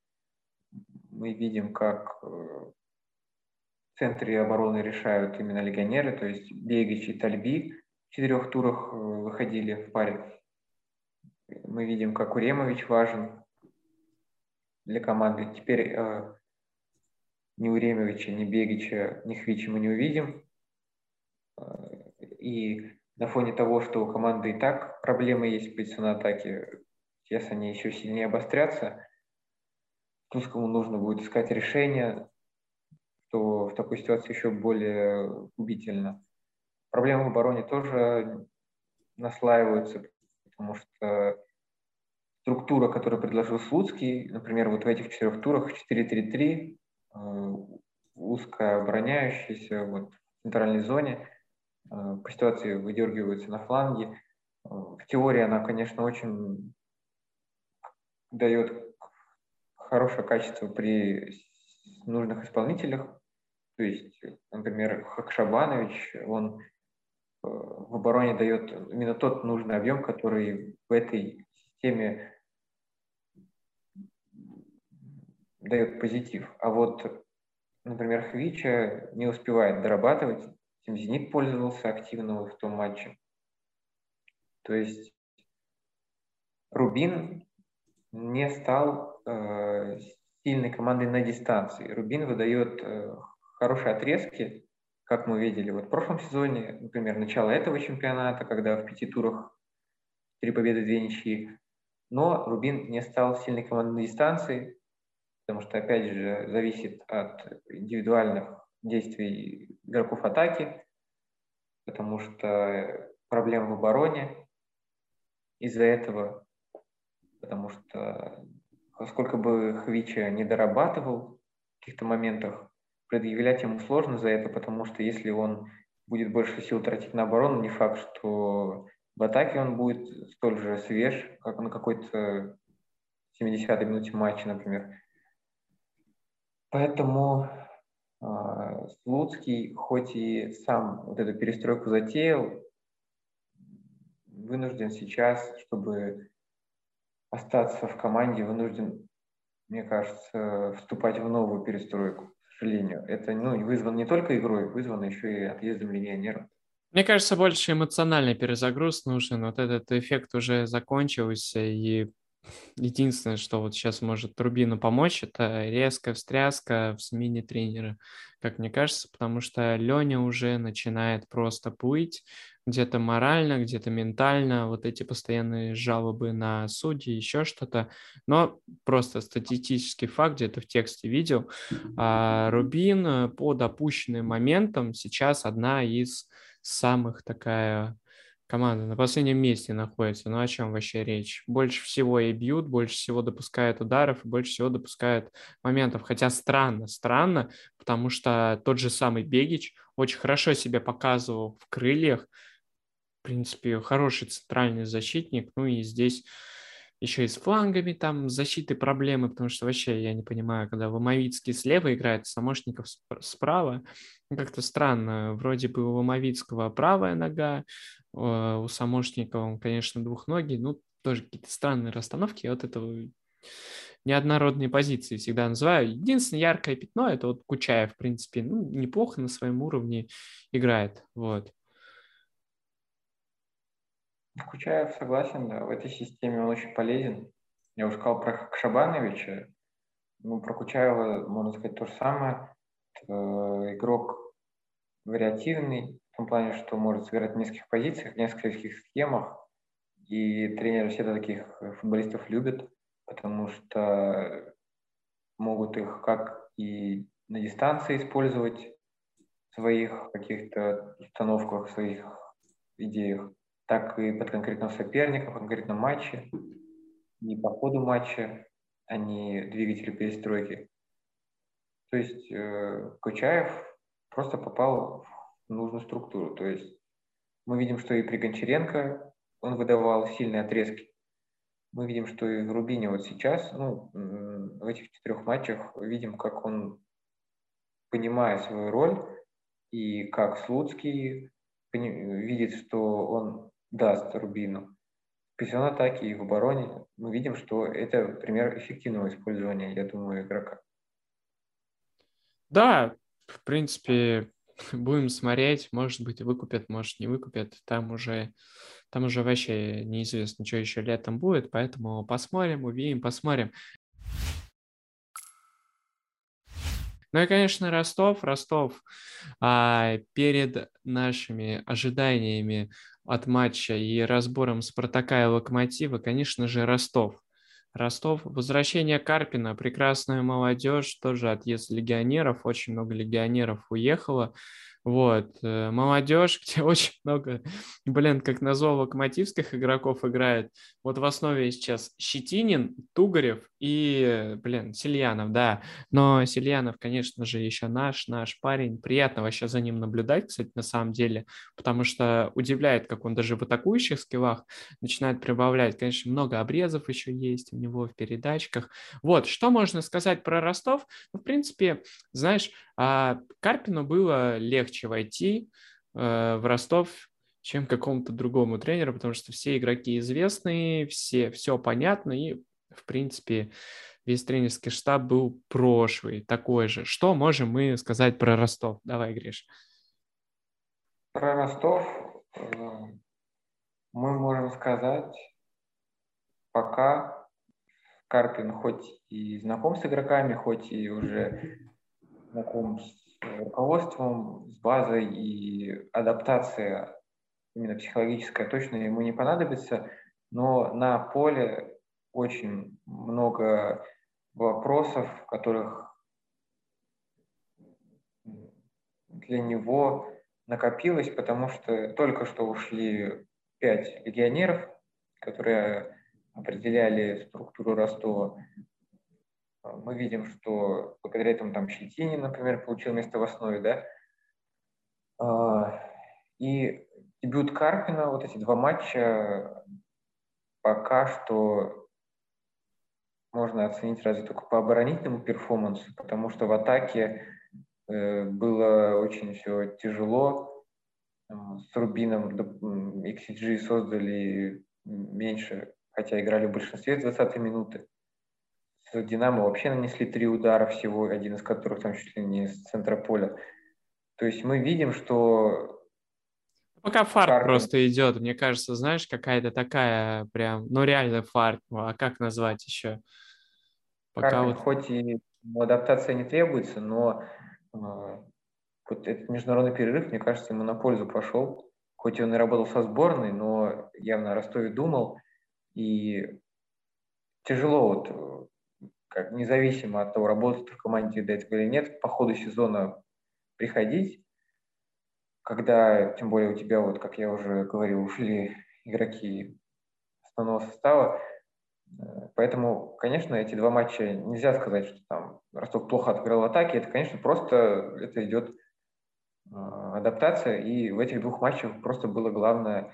Мы видим, как э, в центре обороны решают именно легионеры, то есть Бегич и Тальби в четырех турах э, выходили в паре. Мы видим, как Уремович важен для команды. Теперь э, ни Уремовича, ни Бегича, ни Хвичи мы не увидим. Э, и на фоне того, что у команды и так проблемы есть в позиционной атаке, сейчас они еще сильнее обострятся, Тускому нужно будет искать решение, что в такой ситуации еще более губительно. Проблемы в обороне тоже наслаиваются, потому что структура, которую предложил Слуцкий, например, вот в этих четырех турах 4-3-3, э, узкая обороняющаяся вот, в центральной зоне – по ситуации выдергиваются на фланге. Э, в теории она, конечно, очень дает хорошее качество при нужных исполнителях. То есть, например, Хакшабанович, он э, в обороне дает именно тот нужный объем, который в этой системе дает позитив. А вот, например, Хвича не успевает дорабатывать этим «Зенит» пользовался активно в том матче. То есть Рубин не стал э, сильной командой на дистанции. Рубин выдает э, хорошие отрезки, как мы видели вот в прошлом сезоне, например, начало этого чемпионата, когда в пяти турах три победы, две ничьи. Но Рубин не стал сильной командой на дистанции, потому что, опять же, зависит от индивидуальных действий игроков атаки, потому что проблем в обороне из-за этого, потому что сколько бы Хвича не дорабатывал в каких-то моментах, предъявлять ему сложно за это, потому что если он будет больше сил тратить на оборону, не факт, что в атаке он будет столь же свеж, как на какой-то 70-й минуте матча, например. Поэтому Слуцкий, хоть и сам вот эту перестройку затеял, вынужден сейчас, чтобы остаться в команде, вынужден, мне кажется, вступать в новую перестройку, к сожалению. Это ну, вызвано не только игрой, вызвано еще и отъездом легионеров. Мне кажется, больше эмоциональный перезагруз нужен. Вот этот эффект уже закончился, и единственное, что вот сейчас может Рубину помочь, это резкая встряска в смене тренера, как мне кажется, потому что Леня уже начинает просто плыть, где-то морально, где-то ментально, вот эти постоянные жалобы на судьи, еще что-то. Но просто статистический факт, где-то в тексте видел, а Рубин э, по допущенным моментам сейчас одна из самых такая команда на последнем месте находится. Ну о чем вообще речь? Больше всего и бьют, больше всего допускают ударов, больше всего допускают моментов. Хотя странно, странно, потому что тот же самый Бегич очень хорошо себя показывал в крыльях. В принципе, хороший центральный защитник. Ну и здесь еще и с флангами там защиты проблемы, потому что вообще я не понимаю, когда Ломовицкий слева играет, Самошников справа, ну, как-то странно. Вроде бы у Ломовицкого правая нога, а, у Самошникова он, конечно, двухногий, ну, тоже какие-то странные расстановки. Вот этого неоднородные позиции всегда называю. Единственное яркое пятно – это вот Кучаев, в принципе, ну, неплохо на своем уровне играет, вот. Кучаев согласен, да, в этой системе он очень полезен. Я уже сказал про Кшабановича, ну, про Кучаева можно сказать то же самое. Это игрок вариативный, в том плане, что может сыграть в нескольких позициях, в нескольких схемах, и тренеры всегда таких футболистов любят, потому что могут их как и на дистанции использовать в своих каких-то установках, в своих идеях, так и под конкретного соперника, в конкретном матче, не по ходу матча, а не двигатели перестройки. То есть э, Кучаев просто попал в нужную структуру. То есть мы видим, что и при Гончаренко он выдавал сильные отрезки. Мы видим, что и в Рубине вот сейчас, ну, в этих четырех матчах видим, как он, понимая свою роль, и как Слуцкий видит, что он даст Рубину. В позиционной атаке и в обороне мы видим, что это пример эффективного использования, я думаю, игрока. Да, в принципе, будем смотреть, может быть, выкупят, может, не выкупят. Там уже, там уже вообще неизвестно, что еще летом будет, поэтому посмотрим, увидим, посмотрим. Ну и, конечно, Ростов. Ростов а, перед нашими ожиданиями от матча и разбором Спартака и Локомотива, конечно же, Ростов. Ростов, возвращение Карпина, прекрасная молодежь, тоже отъезд легионеров, очень много легионеров уехало. Вот, э, молодежь, где очень много, блин, как назло, локомотивских игроков играет. Вот в основе сейчас Щетинин, Тугарев и, блин, Сильянов, да. Но Сильянов, конечно же, еще наш, наш парень. Приятно вообще за ним наблюдать, кстати, на самом деле, потому что удивляет, как он даже в атакующих скиллах начинает прибавлять. Конечно, много обрезов еще есть у него в передачках. Вот, что можно сказать про Ростов? Ну, в принципе, знаешь, а Карпину было легче войти э, в Ростов, чем какому-то другому тренеру, потому что все игроки известные, все, все понятно, и, в принципе, весь тренерский штаб был прошлый, такой же. Что можем мы сказать про Ростов? Давай, Гриш. Про Ростов э, мы можем сказать, пока Карпин хоть и знаком с игроками, хоть и уже знаком с руководством, с базой, и адаптация именно психологическая точно ему не понадобится, но на поле очень много вопросов, которых для него накопилось, потому что только что ушли пять легионеров, которые определяли структуру Ростова. Мы видим, что благодаря этому там Щетинин, например, получил место в основе, да, а, и дебют Карпина, вот эти два матча, пока что можно оценить разве только по оборонительному перформансу, потому что в атаке э, было очень все тяжело. С Рубином XG создали меньше, хотя играли в большинстве 20 минуты. С Динамо вообще нанесли три удара всего, один из которых там чуть ли не с центра поля. То есть мы видим, что Пока фарт Карпин. просто идет, мне кажется, знаешь, какая-то такая прям, ну реально фарт, а как назвать еще? Пока Карпин, вот... хоть и адаптация не требуется, но э, вот этот международный перерыв, мне кажется, ему на пользу пошел. Хоть он и работал со сборной, но явно о Ростове думал. И тяжело вот, как независимо от того, работает в команде до или нет, по ходу сезона приходить, когда, тем более у тебя, вот, как я уже говорил, ушли игроки основного состава, Поэтому, конечно, эти два матча нельзя сказать, что там Ростов плохо отыграл в атаке. Это, конечно, просто это идет а, адаптация, и в этих двух матчах просто было главное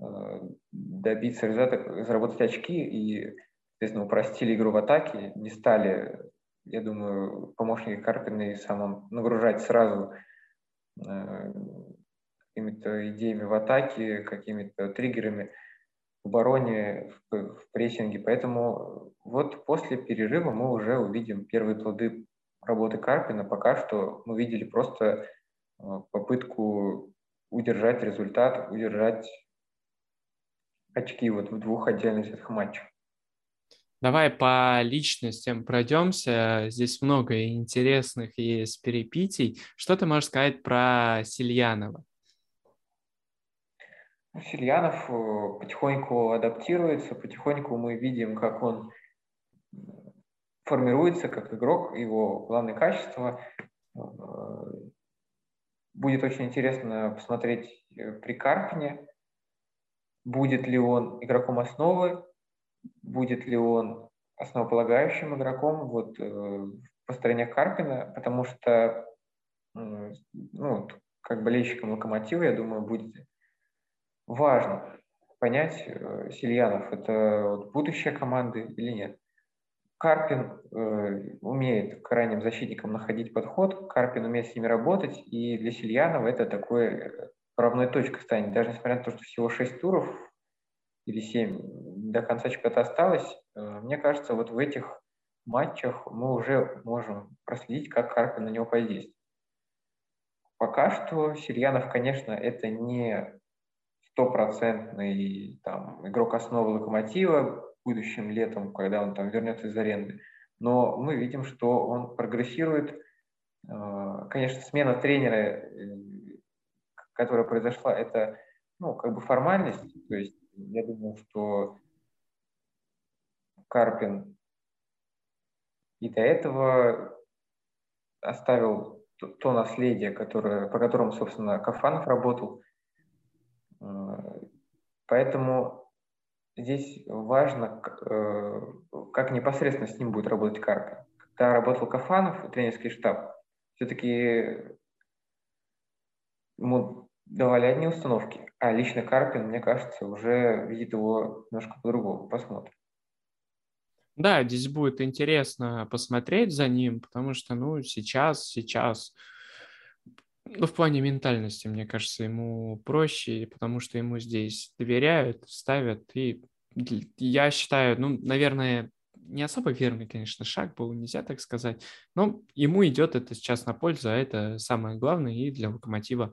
а, добиться результата, заработать очки, и, соответственно, упростили игру в атаке, не стали, я думаю, помощники Карпина и самым нагружать сразу а, какими-то идеями в атаке, какими-то триггерами – в обороне, в, в прессинге. Поэтому вот после перерыва мы уже увидим первые плоды работы Карпина. Пока что мы видели просто э, попытку удержать результат, удержать очки вот в двух отдельных матчах. Давай по личностям пройдемся. Здесь много интересных есть перепитий. Что ты можешь сказать про Сильянова? Сильянов э, потихоньку адаптируется, потихоньку мы видим, как он формируется как игрок, его главные качества. Э, будет очень интересно посмотреть э, при Карпине, будет ли он игроком основы, будет ли он основополагающим игроком вот, в построениях Карпина, потому что ну, как болельщикам Локомотива, я думаю, будет важно понять, э, Сильянов – это вот будущее команды или нет. Карпин э, умеет к крайним защитникам находить подход, Карпин умеет с ними работать, и для Сильянова это такой э, правной точкой станет. Даже несмотря на то, что всего 6 туров или 7 до конца чемпионата осталось, э, мне кажется, вот в этих матчах мы уже можем проследить, как Карпин на него подействует. Пока что Сильянов, конечно, это не стопроцентный там, игрок основы локомотива будущим летом, когда он там вернется из аренды. Но мы видим, что он прогрессирует. А, конечно, смена тренера, э, которая произошла, это ну, как бы формальность. То есть я думаю, что Карпин и до этого оставил то, наследие, которое, по которому, собственно, Кафанов работал. Поэтому здесь важно, э, как непосредственно с ним будет работать Карпин. Когда работал Кафанов тренерский штаб, все-таки ему давали одни установки, а лично Карпин, мне кажется, уже видит его немножко по-другому. Посмотрим. Да, здесь будет интересно посмотреть за ним, потому что, ну, сейчас, сейчас ну, в плане ментальности, мне кажется, ему проще, потому что ему здесь доверяют, ставят. И я считаю, ну, наверное, не особо верный, конечно, шаг был, нельзя так сказать. Но ему идет это сейчас на пользу, а это самое главное и для локомотива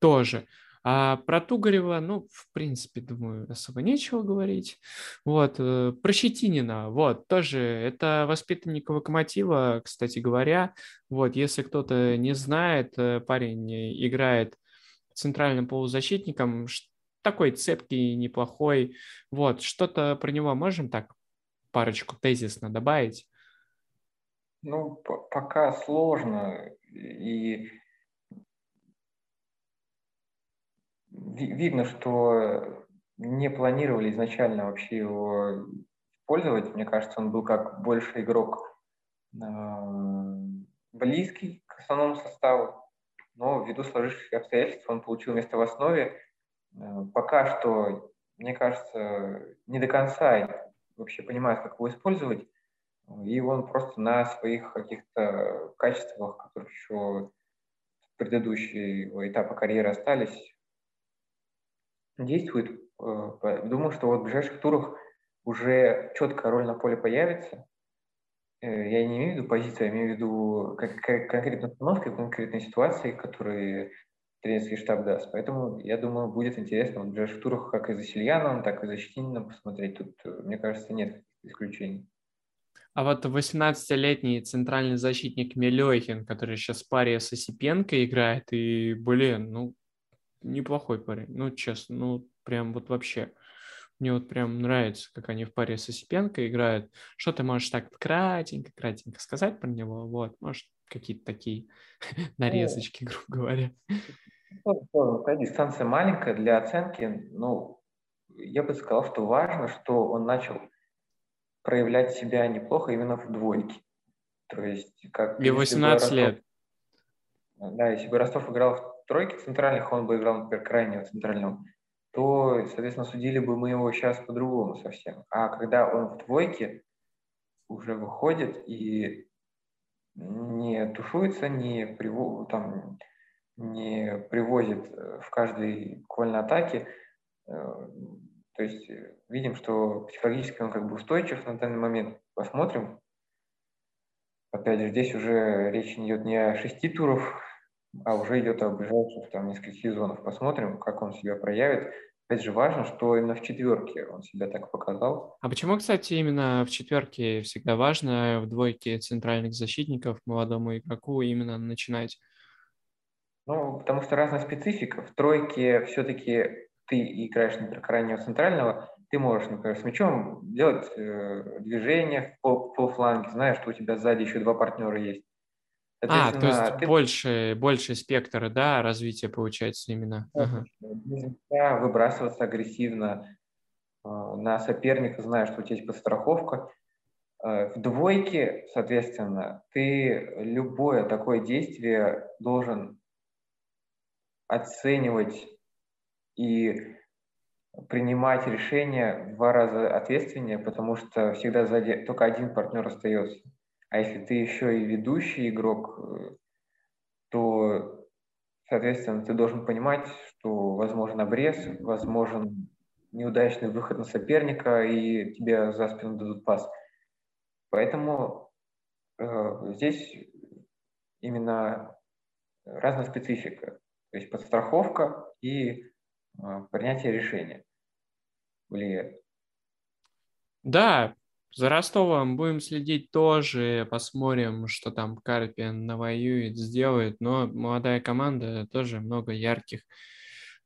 тоже. А про Тугарева, ну, в принципе, думаю, особо нечего говорить. Вот, э, про Щетинина, вот, тоже, это воспитанник Локомотива, кстати говоря. Вот, если кто-то не знает, э, парень играет центральным полузащитником, такой цепкий, неплохой. Вот, что-то про него можем так парочку тезисно добавить? Ну, пока сложно. И видно, что не планировали изначально вообще его использовать. Мне кажется, он был как больше игрок э, близкий к основному составу, но ввиду сложившихся обстоятельств он получил место в основе. Э, пока что, мне кажется, не до конца вообще понимает, как его использовать, и он просто на своих каких-то качествах, которые еще предыдущего этапа карьеры остались, действует. Э, думаю, что вот в ближайших турах уже четкая роль на поле появится. Э, я не имею в виду позицию, я имею в виду конкретную установку, конкретные ситуации, которые тренерский штаб даст. Поэтому, я думаю, будет интересно в ближайших турах как и за Сильяном, так и за Щетининым посмотреть. Тут, мне кажется, нет исключений. А вот 18-летний центральный защитник Мелехин, который сейчас в паре с Осипенко играет, и, блин, ну, неплохой парень. Ну, честно, ну, прям вот вообще. Мне вот прям нравится, как они в паре с Осипенко играют. Что ты можешь так кратенько, кратенько сказать про него? Вот, может, какие-то такие нарезочки, грубо говоря. Такая дистанция маленькая для оценки. Ну, я бы сказал, что важно, что он начал проявлять себя неплохо именно в двойке. То есть, как... И 18 Ростов, лет. Да, если бы Ростов играл в тройке центральных, он бы играл, например, крайнего центрального, то, соответственно, судили бы мы его сейчас по-другому совсем. А когда он в двойке уже выходит и не тушуется, не, приво, там, не привозит э, в каждой буквально атаке, э, то есть э, видим, что психологически он как бы устойчив на данный момент. Посмотрим. Опять же, здесь уже речь идет не о шести турах, а уже идет о ближайших там нескольких сезонов. Посмотрим, как он себя проявит. Опять же, важно, что именно в четверке он себя так показал. А почему, кстати, именно в четверке всегда важно в двойке центральных защитников молодому игроку именно начинать? Ну, потому что разная специфика. В тройке все-таки ты играешь, например, крайнего центрального, ты можешь, например, с мячом делать э, движение в пол, полфланге, знаешь, что у тебя сзади еще два партнера есть. А, то есть ты... больше, больше спектра, да, развития получается именно. Ага. Нельзя выбрасываться агрессивно э, на соперника, зная, что у тебя есть подстраховка. Э, в двойке, соответственно, ты любое такое действие должен оценивать и принимать решения в два раза ответственнее, потому что всегда сзади только один партнер остается. А если ты еще и ведущий игрок, э, то, соответственно, ты должен понимать, что возможен обрез, возможен неудачный выход на соперника, и тебе за спину дадут пас. Поэтому э, здесь именно разная специфика. То есть подстраховка и а, принятие решения влияет. Да, за Ростовом будем следить тоже, посмотрим, что там Карпин навоюет, сделает, но молодая команда, тоже много ярких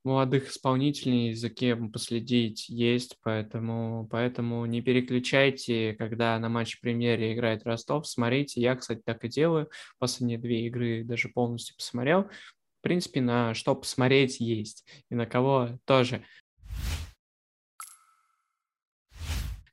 молодых исполнителей, за кем последить есть, поэтому, поэтому не переключайте, когда на матче премьере играет Ростов, смотрите, я, кстати, так и делаю, последние две игры даже полностью посмотрел, принципе, на что посмотреть есть и на кого тоже.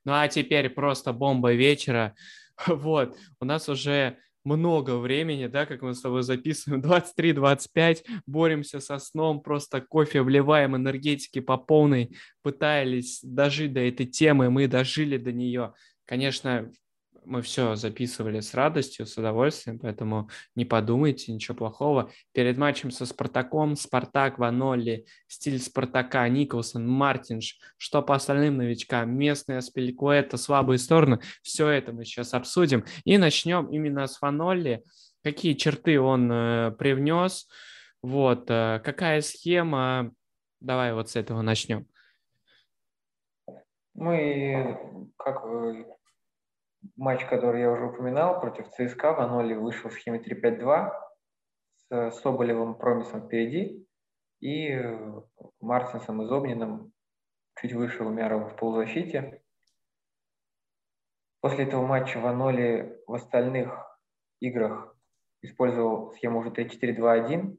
Ну а теперь просто бомба вечера. Вот, у нас уже много времени, да, как мы с тобой записываем, 23-25, боремся со сном, просто кофе вливаем, энергетики по полной, пытались дожить до этой темы, мы дожили до нее. Конечно, мы все записывали с радостью, с удовольствием, поэтому не подумайте, ничего плохого. Перед матчем со Спартаком, Спартак, Ванолли, стиль Спартака, Николсон, Мартинш, что по остальным новичкам, местные Аспеликуэта, слабые стороны, все это мы сейчас обсудим. И начнем именно с Ванолли, какие черты он э, привнес, вот, э, какая схема, давай вот с этого начнем. Мы, как матч, который я уже упоминал, против ЦСКА, Ваноли вышел в схеме 3-5-2 с Соболевым Промисом впереди и Мартинсом и Зобниным чуть выше Умярова в полузащите. После этого матча Ваноли в остальных играх использовал схему уже 3-4-2-1.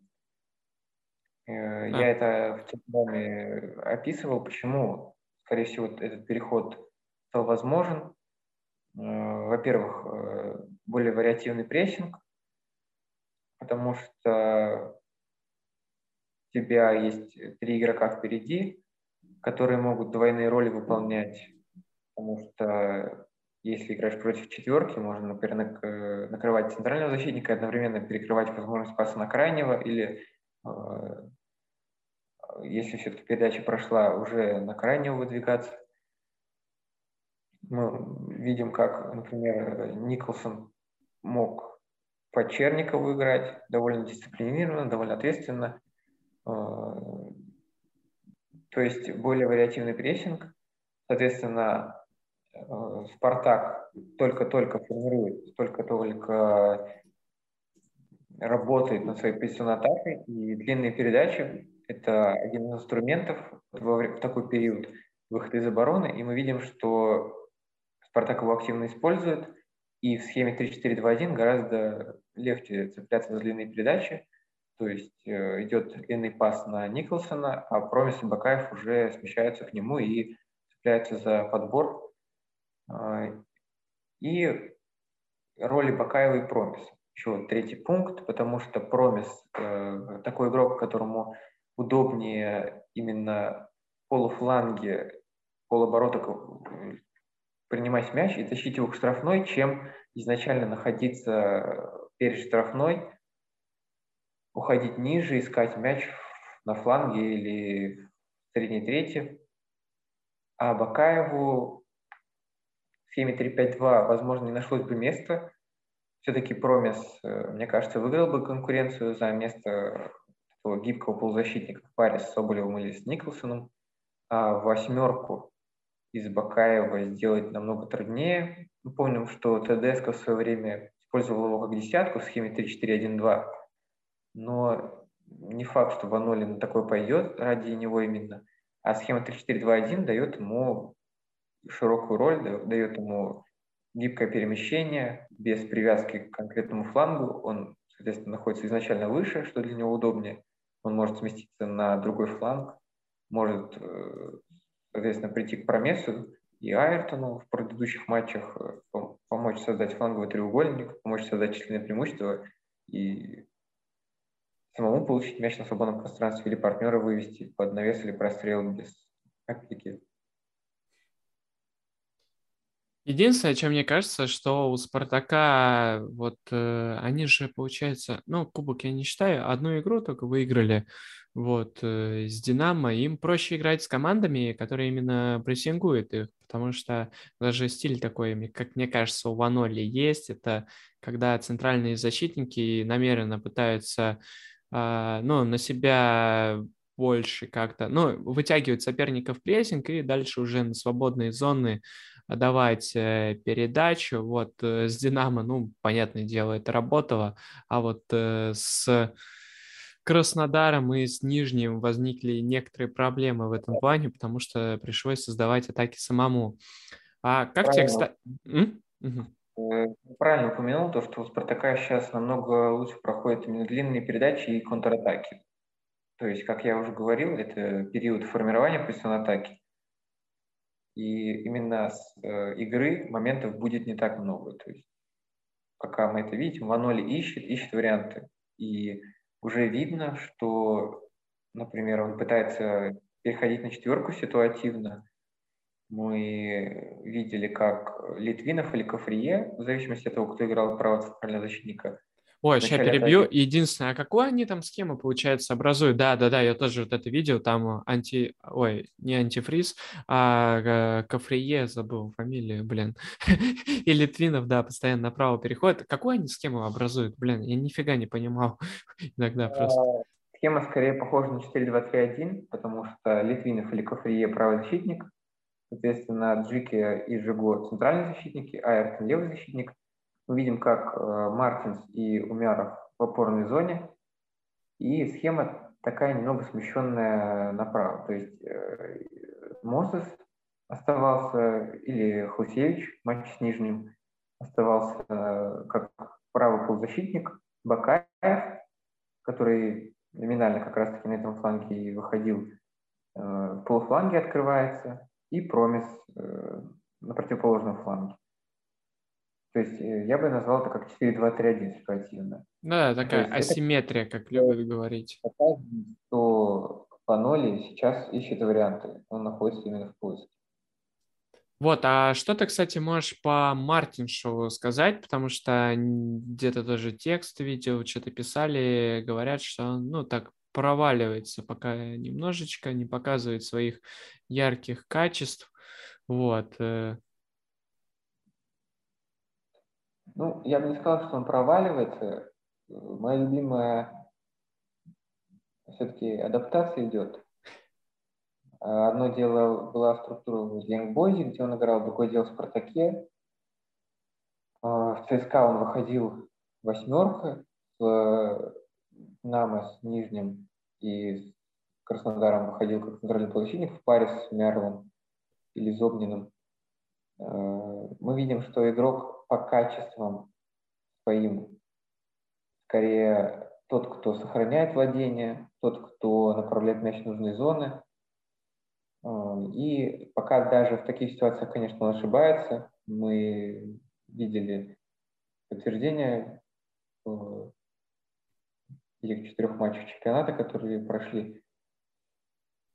Э. Я это в Телеграме описывал, почему, скорее всего, этот переход стал возможен. Э, во-первых, э, более вариативный прессинг, потому что у тебя есть три игрока впереди, которые могут двойные роли выполнять, потому что если играешь против четверки, можно, например, э, накрывать центрального защитника, одновременно перекрывать возможность паса на крайнего, или если все-таки передача прошла, уже на крайнего выдвигаться мы видим, как, например, Николсон мог по Черникову играть довольно дисциплинированно, довольно ответственно. то есть более вариативный прессинг. Соответственно, Спартак только-только формирует, только-только работает над своей позиционной атакой, и длинные передачи – это один из инструментов в такой период выхода из обороны, и мы видим, что Спартак его активно использует, и в схеме 3-4-2-1 гораздо легче цепляться за длинные передачи, то есть э, идет длинный пас на Николсона, а Промис и Бакаев уже смещаются к нему и цепляются за подбор. Э, и роли Бакаева и Промиса. Еще вот третий пункт, потому что Промис э, такой игрок, которому удобнее именно полуфланге, полоборота принимать мяч и тащить его к штрафной, чем изначально находиться перед штрафной, уходить ниже, искать мяч на фланге или в средней трети. А Бакаеву в схеме 3-5-2, возможно, не нашлось бы места. Все-таки Промис, э, мне кажется, выиграл бы конкуренцию за место такого гибкого полузащитника в паре с Соболевым или с Николсоном. А восьмерку из Бакаева сделать намного труднее. Мы помним, что ТДСК в свое время использовал его как десятку в схеме 3-4-1-2, но не факт, что Ванолин такой пойдет ради него именно. А схема 3-4-2-1 дает ему широкую роль, дает ему гибкое перемещение без привязки к конкретному флангу. Он, соответственно, находится изначально выше, что для него удобнее. Он может сместиться на другой фланг, может э, соответственно, прийти к Промесу и Айртону в предыдущих матчах, э, помочь создать фланговый треугольник, помочь создать численное преимущество и самому получить мяч на свободном пространстве или партнера вывести под навес или прострел без опеки. Единственное, чем мне кажется, что у Спартака, вот э, они же, получается, ну, кубок я не считаю, одну игру только выиграли, вот, э, с Динамо, им проще играть с командами, которые именно прессингуют их, потому что даже стиль такой, как мне кажется, у Ваноли есть, это когда центральные защитники намеренно пытаются, э, ну, на себя больше как-то, ну, вытягивать соперника в прессинг и дальше уже на свободные зоны давать э, передачу. Вот э, с Динамо, ну, понятное дело, это работало, а вот с Краснодаром и с Нижним возникли некоторые проблемы в этом плане, потому что пришлось создавать атаки самому. А как тебе, кстати... Правильно упомянул то, что у Спартака сейчас намного лучше проходят именно длинные передачи и контратаки. То есть, как я уже говорил, это период формирования позиционной атаки. И именно с э, игры моментов будет не так много. То есть пока мы это видим, Ваноли ищет, ищет варианты. И уже видно, что, например, он пытается переходить на четверку ситуативно. Мы видели, как Литвинов или Кафрие, в зависимости от того, кто играл право центрального защитника, Ой, сейчас перебью. Атаки. Единственное, а какую они там схему, получается, образуют? Да, да, да, я тоже вот это видел, там анти... Ой, не антифриз, а Кафрие, забыл фамилию, блин. И Литвинов, да, постоянно направо переходит. Какую они схему образуют? Блин, я нифига не понимал иногда просто. А, схема скорее похожа на 4-2-3-1, потому что Литвинов или Кафрие правый защитник, соответственно, Джики и Жиго центральные защитники, Айртон левый защитник, мы видим, как э, Мартинс и Умяров в опорной зоне, и схема такая немного смещенная направо. То есть э, Мосес оставался, или Хусевич, матч с Нижним, оставался э, как правый полузащитник, Бакаев, который номинально как раз-таки на этом фланге и выходил, в полуфланге открывается, и Промис на противоположном фланге. То есть э, я бы назвал это как 4-2-3-1 ситуативно. Да, такая асимметрия, это... как любят говорить. Что Паноли сейчас ищет варианты, он находится именно в поиске. Вот, а что ты, кстати, можешь по Мартиншу сказать, потому что где-то тоже текст видел, что-то писали, говорят, что он, ну, так проваливается пока немножечко, не показывает своих ярких качеств. Вот. Э, ну, я бы не сказал, что он проваливается. Моя любимая все-таки адаптация идет. Одно дело была структура в Янгбойзе, где он играл, другое дело в Спартаке. В ЦСКА он выходил восьмерка с Намо с Нижним и с Краснодаром выходил как центральный полузащитник в паре с Мярлом или Зобниным. Мы видим, что игрок по качествам своим скорее тот, кто сохраняет владение, тот, кто направляет мяч в нужные зоны. И пока даже в таких ситуациях, конечно, он ошибается, мы видели подтверждение этих четырех матчей чемпионата, которые прошли.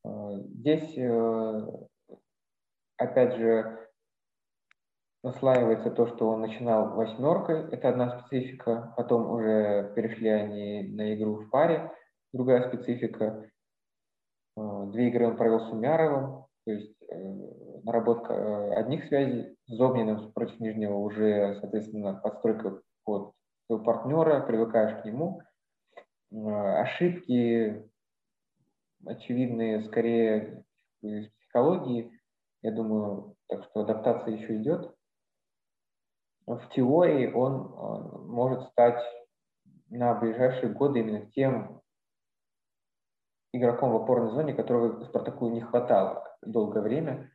Здесь, э, опять же, наслаивается то, что он начинал восьмеркой, это одна специфика, потом уже перешли они на игру в паре, другая специфика. Э, две игры он провел с Умяровым, то есть э, наработка э, одних связей, с Зобниным против Нижнего уже, соответственно, подстройка под своего партнера, привыкаешь к нему. Ошибки очевидные скорее из психологии, я думаю, так что адаптация еще идет в теории он э, может стать на ближайшие годы именно тем игроком в опорной зоне, которого Спартаку не хватало долгое время.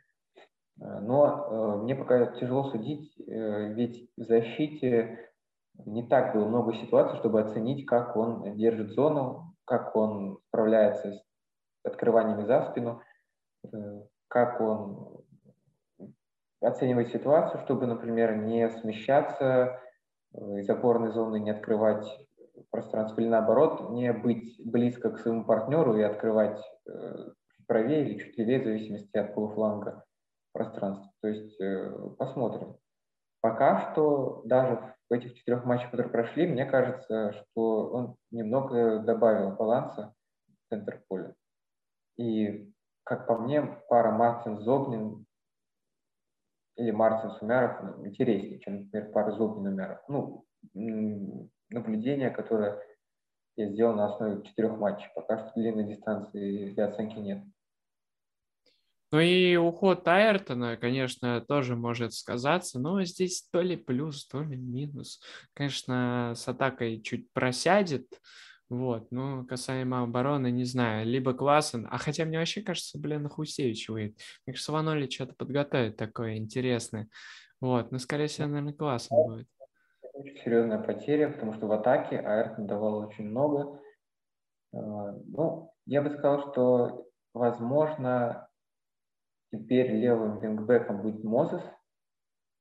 Э, но э, мне пока тяжело судить, ведь в защите не так было много ситуаций, чтобы оценить, как он держит зону, как он справляется с открываниями за спину, как он оценивать ситуацию, чтобы, например, не смещаться э, из опорной зоны, не открывать пространство или наоборот, не быть близко к своему партнеру и открывать э, правее или чуть левее, в зависимости от полуфланга пространства. То есть э, посмотрим. Пока что даже в этих четырех матчах, которые прошли, мне кажется, что он немного добавил баланса в центр поля. И, как по мне, пара Мартин-Зобнин или Мартин Сумяров ну, интереснее, чем, например, пара Зубин Умяров. Ну, наблюдение, которое я сделал на основе четырех матчей. Пока что длинной дистанции для оценки нет. Ну и уход Айртона, конечно, тоже может сказаться, но здесь то ли плюс, то ли минус. Конечно, с атакой чуть просядет, вот, ну, касаемо обороны, не знаю, либо Классен, а хотя мне вообще кажется, блин, Хусевич выйдет. Мне кажется, Ваноли что-то подготовит такое интересное. Вот, но, скорее всего, наверное, Классен будет. Очень серьезная потеря, потому что в атаке Айртон давал очень много. А, ну, я бы сказал, что, возможно, теперь левым вингбеком будет Мозес,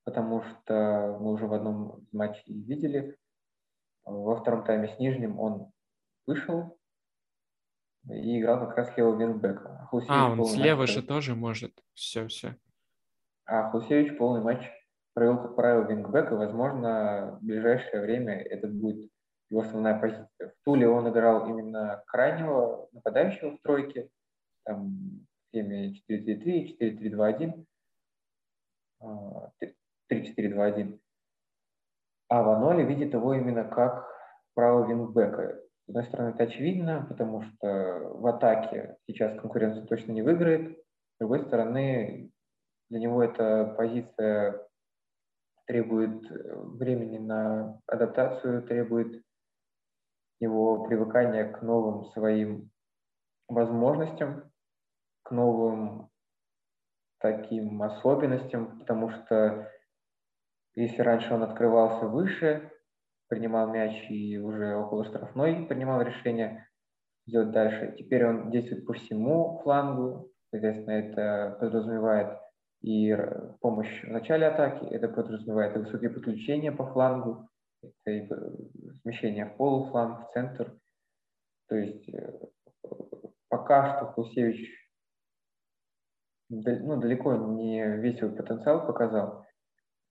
потому что мы уже в одном матче видели, во втором тайме с Нижним он вышел и играл как раз левого вингбека. А, он слева матч, же тоже может. Все, все. А Хусевич полный матч провел, как правило, вингбек, и, возможно, в ближайшее время это будет его основная позиция. В Туле он играл именно крайнего нападающего в тройке, там, в схеме 4-3-3, 4-3-2-1, 3-4-2-1. А Ваноли видит его именно как правого вингбека. Одной стороны, это очевидно, потому что в атаке сейчас конкуренцию точно не выиграет. С другой стороны, для него эта позиция требует времени на адаптацию, требует его привыкания к новым своим возможностям, к новым таким особенностям, потому что если раньше он открывался выше, принимал мяч и уже около штрафной принимал решение сделать дальше. Теперь он действует по всему флангу, соответственно, это подразумевает и помощь в начале атаки, это подразумевает и высокие подключения по флангу, это и смещение в полуфланг, в центр. То есть э, пока что Хусевич ну, далеко не весь свой потенциал показал,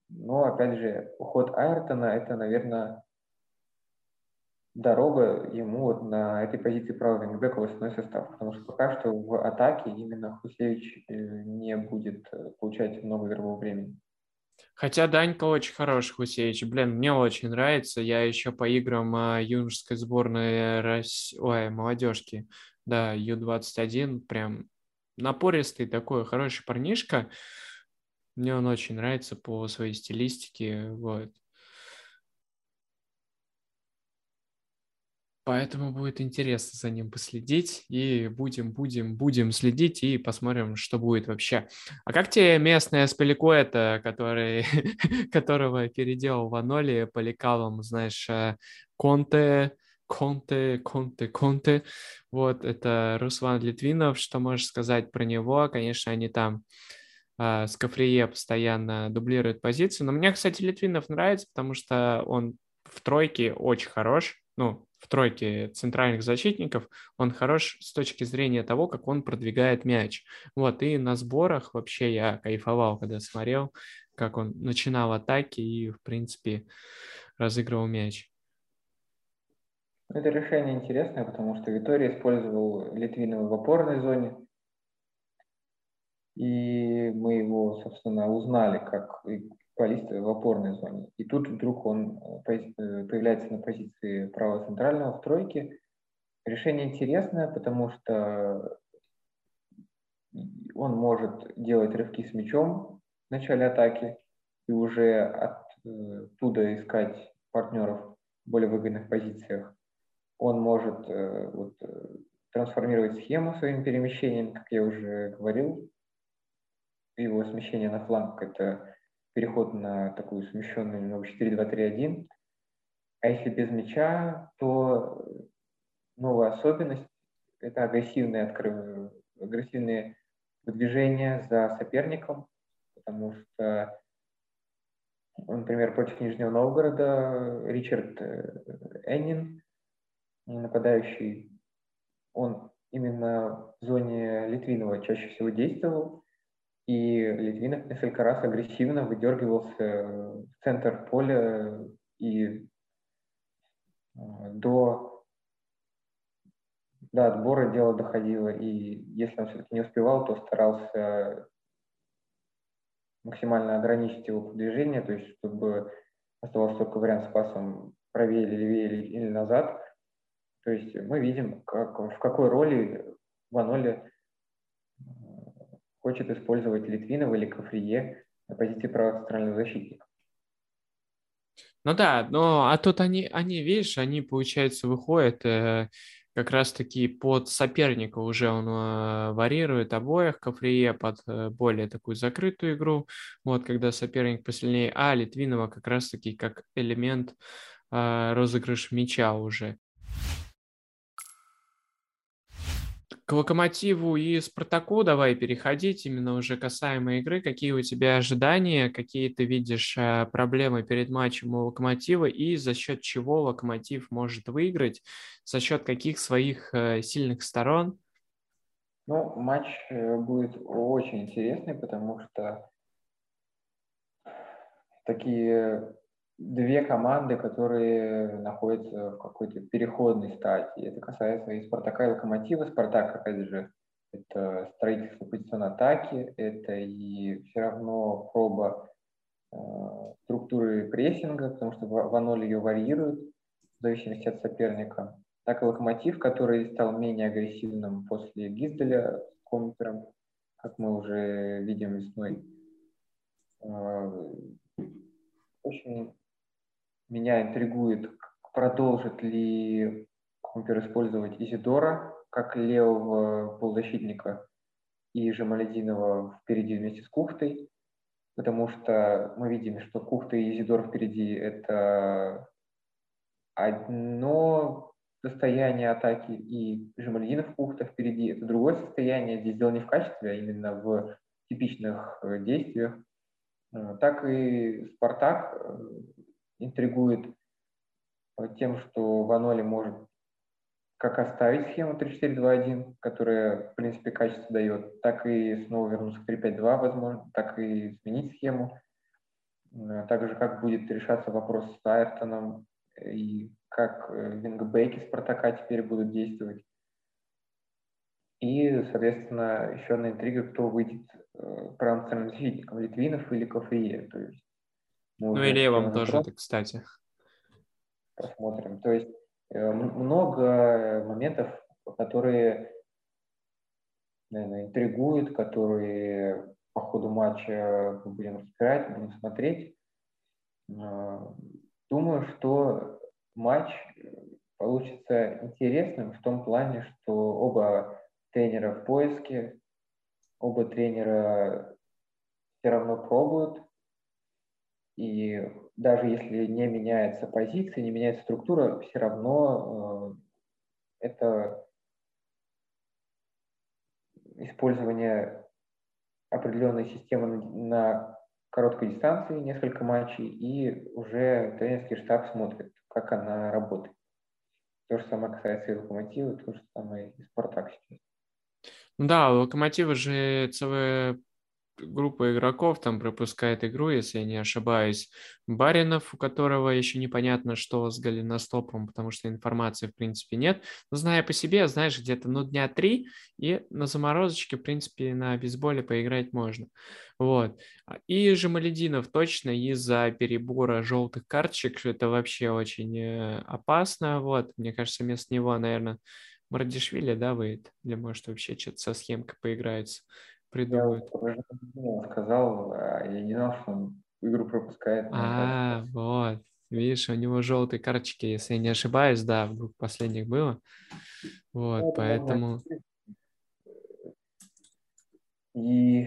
но, опять же, уход Айртона – это, наверное, дорога ему вот на этой позиции правого вингбека в основной состав, потому что пока что в атаке именно Хусевич э, не будет э, получать много игрового времени. Хотя Данька очень хороший Хусевич. Блин, мне очень нравится. Я еще по играм а, юношеской сборной Рос... Ой, молодежки да, Ю-21, прям напористый такой хороший парнишка. Мне он очень нравится по своей стилистике, вот. Поэтому будет интересно за ним последить. И будем, будем, будем следить и посмотрим, что будет вообще. А как тебе местная Спеликуэта, который, которого переделал в Аноли по знаешь, э, Конте, Конте, Конте, Конте. Вот, это Руслан Литвинов. Что можешь сказать про него? Конечно, они там э, с Кафрие постоянно дублируют позицию. Но мне, кстати, Литвинов нравится, потому что он в тройке очень хорош. Ну, в тройке центральных защитников, он хорош с точки зрения того, как он продвигает мяч. Вот, и на сборах вообще я кайфовал, когда смотрел, как он начинал атаки и, в принципе, разыгрывал мяч. Это решение интересное, потому что Витория использовал Литвинова в опорной зоне, и мы его, собственно, узнали как футболист в опорной зоне. И тут вдруг он э, э, появляется на позиции правого центрального в тройке. Решение интересное, потому что он может делать рывки с мячом в начале атаки и уже оттуда искать партнеров в более выгодных позициях. Он может э, вот, трансформировать схему своим перемещением, как я уже говорил. Его смещение на фланг – это переход на такую смещенную немного 4-2-3-1. А если без мяча, то новая особенность – это агрессивные, открыв... агрессивные движения за соперником, потому что, например, против Нижнего Новгорода Ричард э, Эннин, нападающий, он именно в зоне Литвинова чаще всего действовал, и Литвинов несколько раз агрессивно выдергивался в центр поля и э, до, до отбора дело доходило. И если он все-таки не успевал, то старался максимально ограничить его движение, то есть чтобы оставался только вариант с пасом правее или левее или, назад. То есть мы видим, как, в какой роли в Аноле хочет использовать Литвинова или Кафрие на позиции правого центрального защитника. Ну да, но а тут они, они, видишь, они, получается, выходят э, как раз-таки под соперника уже он э, варьирует обоих, Кафрие под э, более такую закрытую игру, вот, когда соперник посильнее, а Литвинова как раз-таки как элемент э, розыгрыш мяча уже. К Локомотиву и Спартаку давай переходить именно уже касаемо игры. Какие у тебя ожидания, какие ты видишь э, проблемы перед матчем у Локомотива и за счет чего Локомотив может выиграть, за счет каких своих э, сильных сторон? Ну, матч э, будет очень интересный, потому что такие две команды, которые находятся в какой-то переходной стадии. Это касается и Спартака, и Локомотива. Спартак, опять же, это строительство позиционной атаки, это и все равно проба э, структуры прессинга, потому что Ваноль ее варьирует в зависимости от соперника. Так и Локомотив, который стал менее агрессивным после Гизделя с Компером, как мы уже видим весной. Э, очень меня интригует, продолжит ли Компер использовать Изидора как левого полузащитника и Жамалединова впереди вместе с Кухтой, потому что мы видим, что Кухта и Изидор впереди – это одно состояние атаки, и Жамалединов Кухта впереди – это другое состояние. Здесь дело не в качестве, а именно в типичных э, действиях. Э, так и Спартак э, интригует тем, что Ваноли может как оставить схему 3-4-2-1, которая, в принципе, качество дает, так и снова вернуться к 3-5-2, возможно, так и сменить схему. Э, также как будет решаться вопрос с Айртоном и как э, вингбеки Спартака теперь будут действовать. И, соответственно, еще одна интрига, кто выйдет э, правым центральным защитником, Литвинов или Кофрие. То есть ну и левым тоже, вопрос. кстати. Посмотрим. То есть э, много моментов которые, наверное, интригуют, которые по ходу матча мы будем разбирать, будем смотреть. А, думаю, что матч получится интересным в том плане, что оба тренера в поиске, оба тренера все равно пробуют. И даже если не меняется позиция, не меняется структура, все равно э, это использование определенной системы на короткой дистанции, несколько матчей, и уже тренерский штаб смотрит, как она работает. То же самое касается и Локомотива, то же самое и Спартак сейчас. Да, у Локомотива же целая группа игроков там пропускает игру, если я не ошибаюсь. Баринов, у которого еще непонятно, что с голеностопом, потому что информации, в принципе, нет. Но зная по себе, знаешь, где-то, ну, дня три, и на заморозочке, в принципе, на бейсболе поиграть можно. Вот. И Жемалединов точно из-за перебора желтых карточек, это вообще очень э, опасно. Вот, мне кажется, вместо него, наверное, Мардишвили, да, выйдет? Или может вообще что-то со схемкой поиграется, придумают. Я сказал, а я не знал, что он игру пропускает. А, вот. Видишь, у него желтые карточки, если я не ошибаюсь, да, в двух последних было. Вот, ну, поэтому... И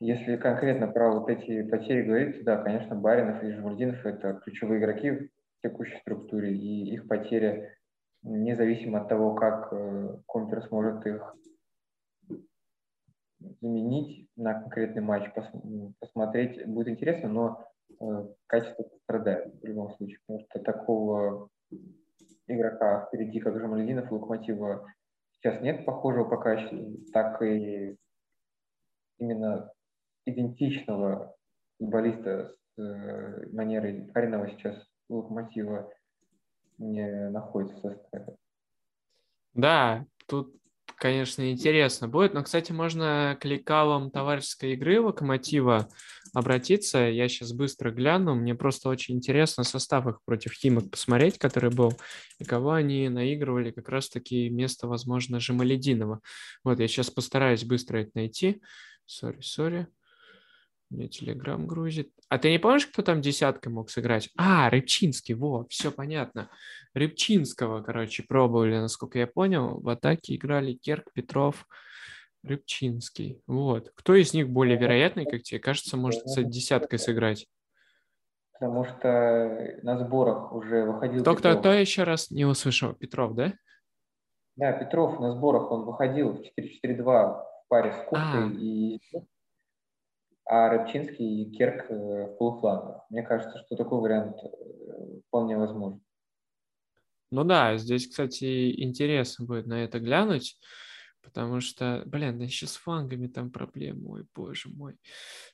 если конкретно про вот эти потери говорить, да, конечно, Баринов и Жмурдинов – это ключевые игроки в текущей структуре, и их потеря независимо от того, как э, Компер сможет их заменить на конкретный матч, посмотреть будет интересно, но э, качество страдает в любом случае, потому что такого игрока впереди, как Жамалединов, Локомотива сейчас нет похожего по качеству, так и именно идентичного футболиста с э, манерой Каринова сейчас Локомотива не находится в составе. Да, тут, конечно, интересно будет. Но, кстати, можно к лекалам товарищеской игры Локомотива обратиться. Я сейчас быстро гляну. Мне просто очень интересно состав их против Химок посмотреть, который был, и кого они наигрывали как раз-таки место, возможно, Жемалединова. Вот, я сейчас постараюсь быстро это найти. Сори, сори. Мне телеграм грузит. А ты не помнишь, кто там десяткой мог сыграть? А, Рыбчинский, во, все понятно. Рыбчинского, короче, пробовали, насколько я понял. В атаке играли Керк, Петров, Рыбчинский. Вот. Кто из них более вероятный, как тебе кажется, может с десяткой сыграть? Потому что на сборах уже выходил Кто, кто, кто еще раз не услышал? Петров, да? Да, Петров на сборах, он выходил в 4-4-2 в паре с Кухтой а. и а Рыбчинский и Керк э, в полуфлангах. Мне кажется, что такой вариант э, вполне возможен. Ну да, здесь, кстати, интересно будет на это глянуть, потому что, блин, да еще с флангами там проблемы, ой, боже мой,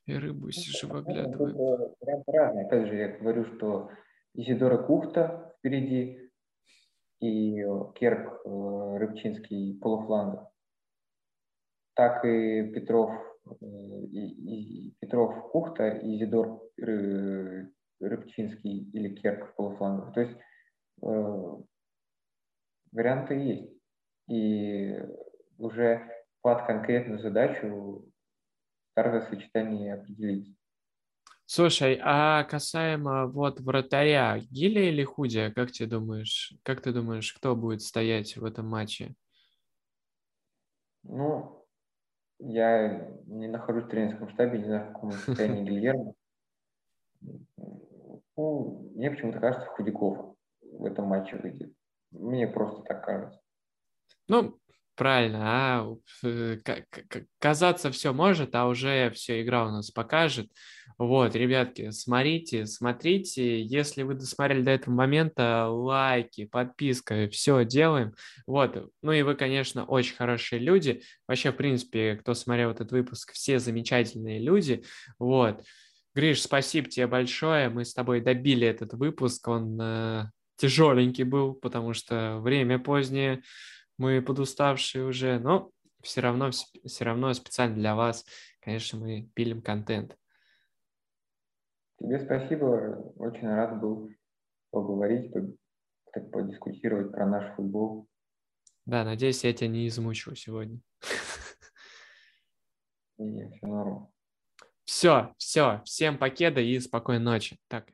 и рыбу сижу ну, выглядываю. Разные. Опять же, я говорю, что Изидора Кухта впереди и Керк э, Рыбчинский полуфланга, так и Петров и, и Петров Кухта, и Зидор Рыбчинский или Керк в полуфлангах. То есть э, варианты есть. И уже под конкретную задачу каждое сочетание определить. Слушай, а касаемо вот вратаря, Гиля или Худя, как ты думаешь, как ты думаешь, кто будет стоять в этом матче? Ну, я не нахожусь в тренерском штабе, не знаю, в каком состоянии Гильермо. Ну, мне почему-то кажется, Худяков в этом матче выйдет. Мне просто так кажется. Ну, правильно, а э, казаться все может, а уже все игра у нас покажет. Вот, ребятки, смотрите, смотрите. Если вы досмотрели до этого момента, лайки, подписка, все делаем. Вот, ну и вы, конечно, очень хорошие люди. Вообще, в принципе, кто смотрел этот выпуск, все замечательные люди. Вот. Гриш, спасибо тебе большое. Мы с тобой добили этот выпуск. Он э, тяжеленький был, потому что время позднее, мы подуставшие уже, но все равно, все равно специально для вас, конечно, мы пилим контент. Тебе спасибо, очень рад был поговорить, так подискутировать про наш футбол. Да, надеюсь, я тебя не измучил сегодня. И все норм. Все, все, всем покеда и спокойной ночи. Так,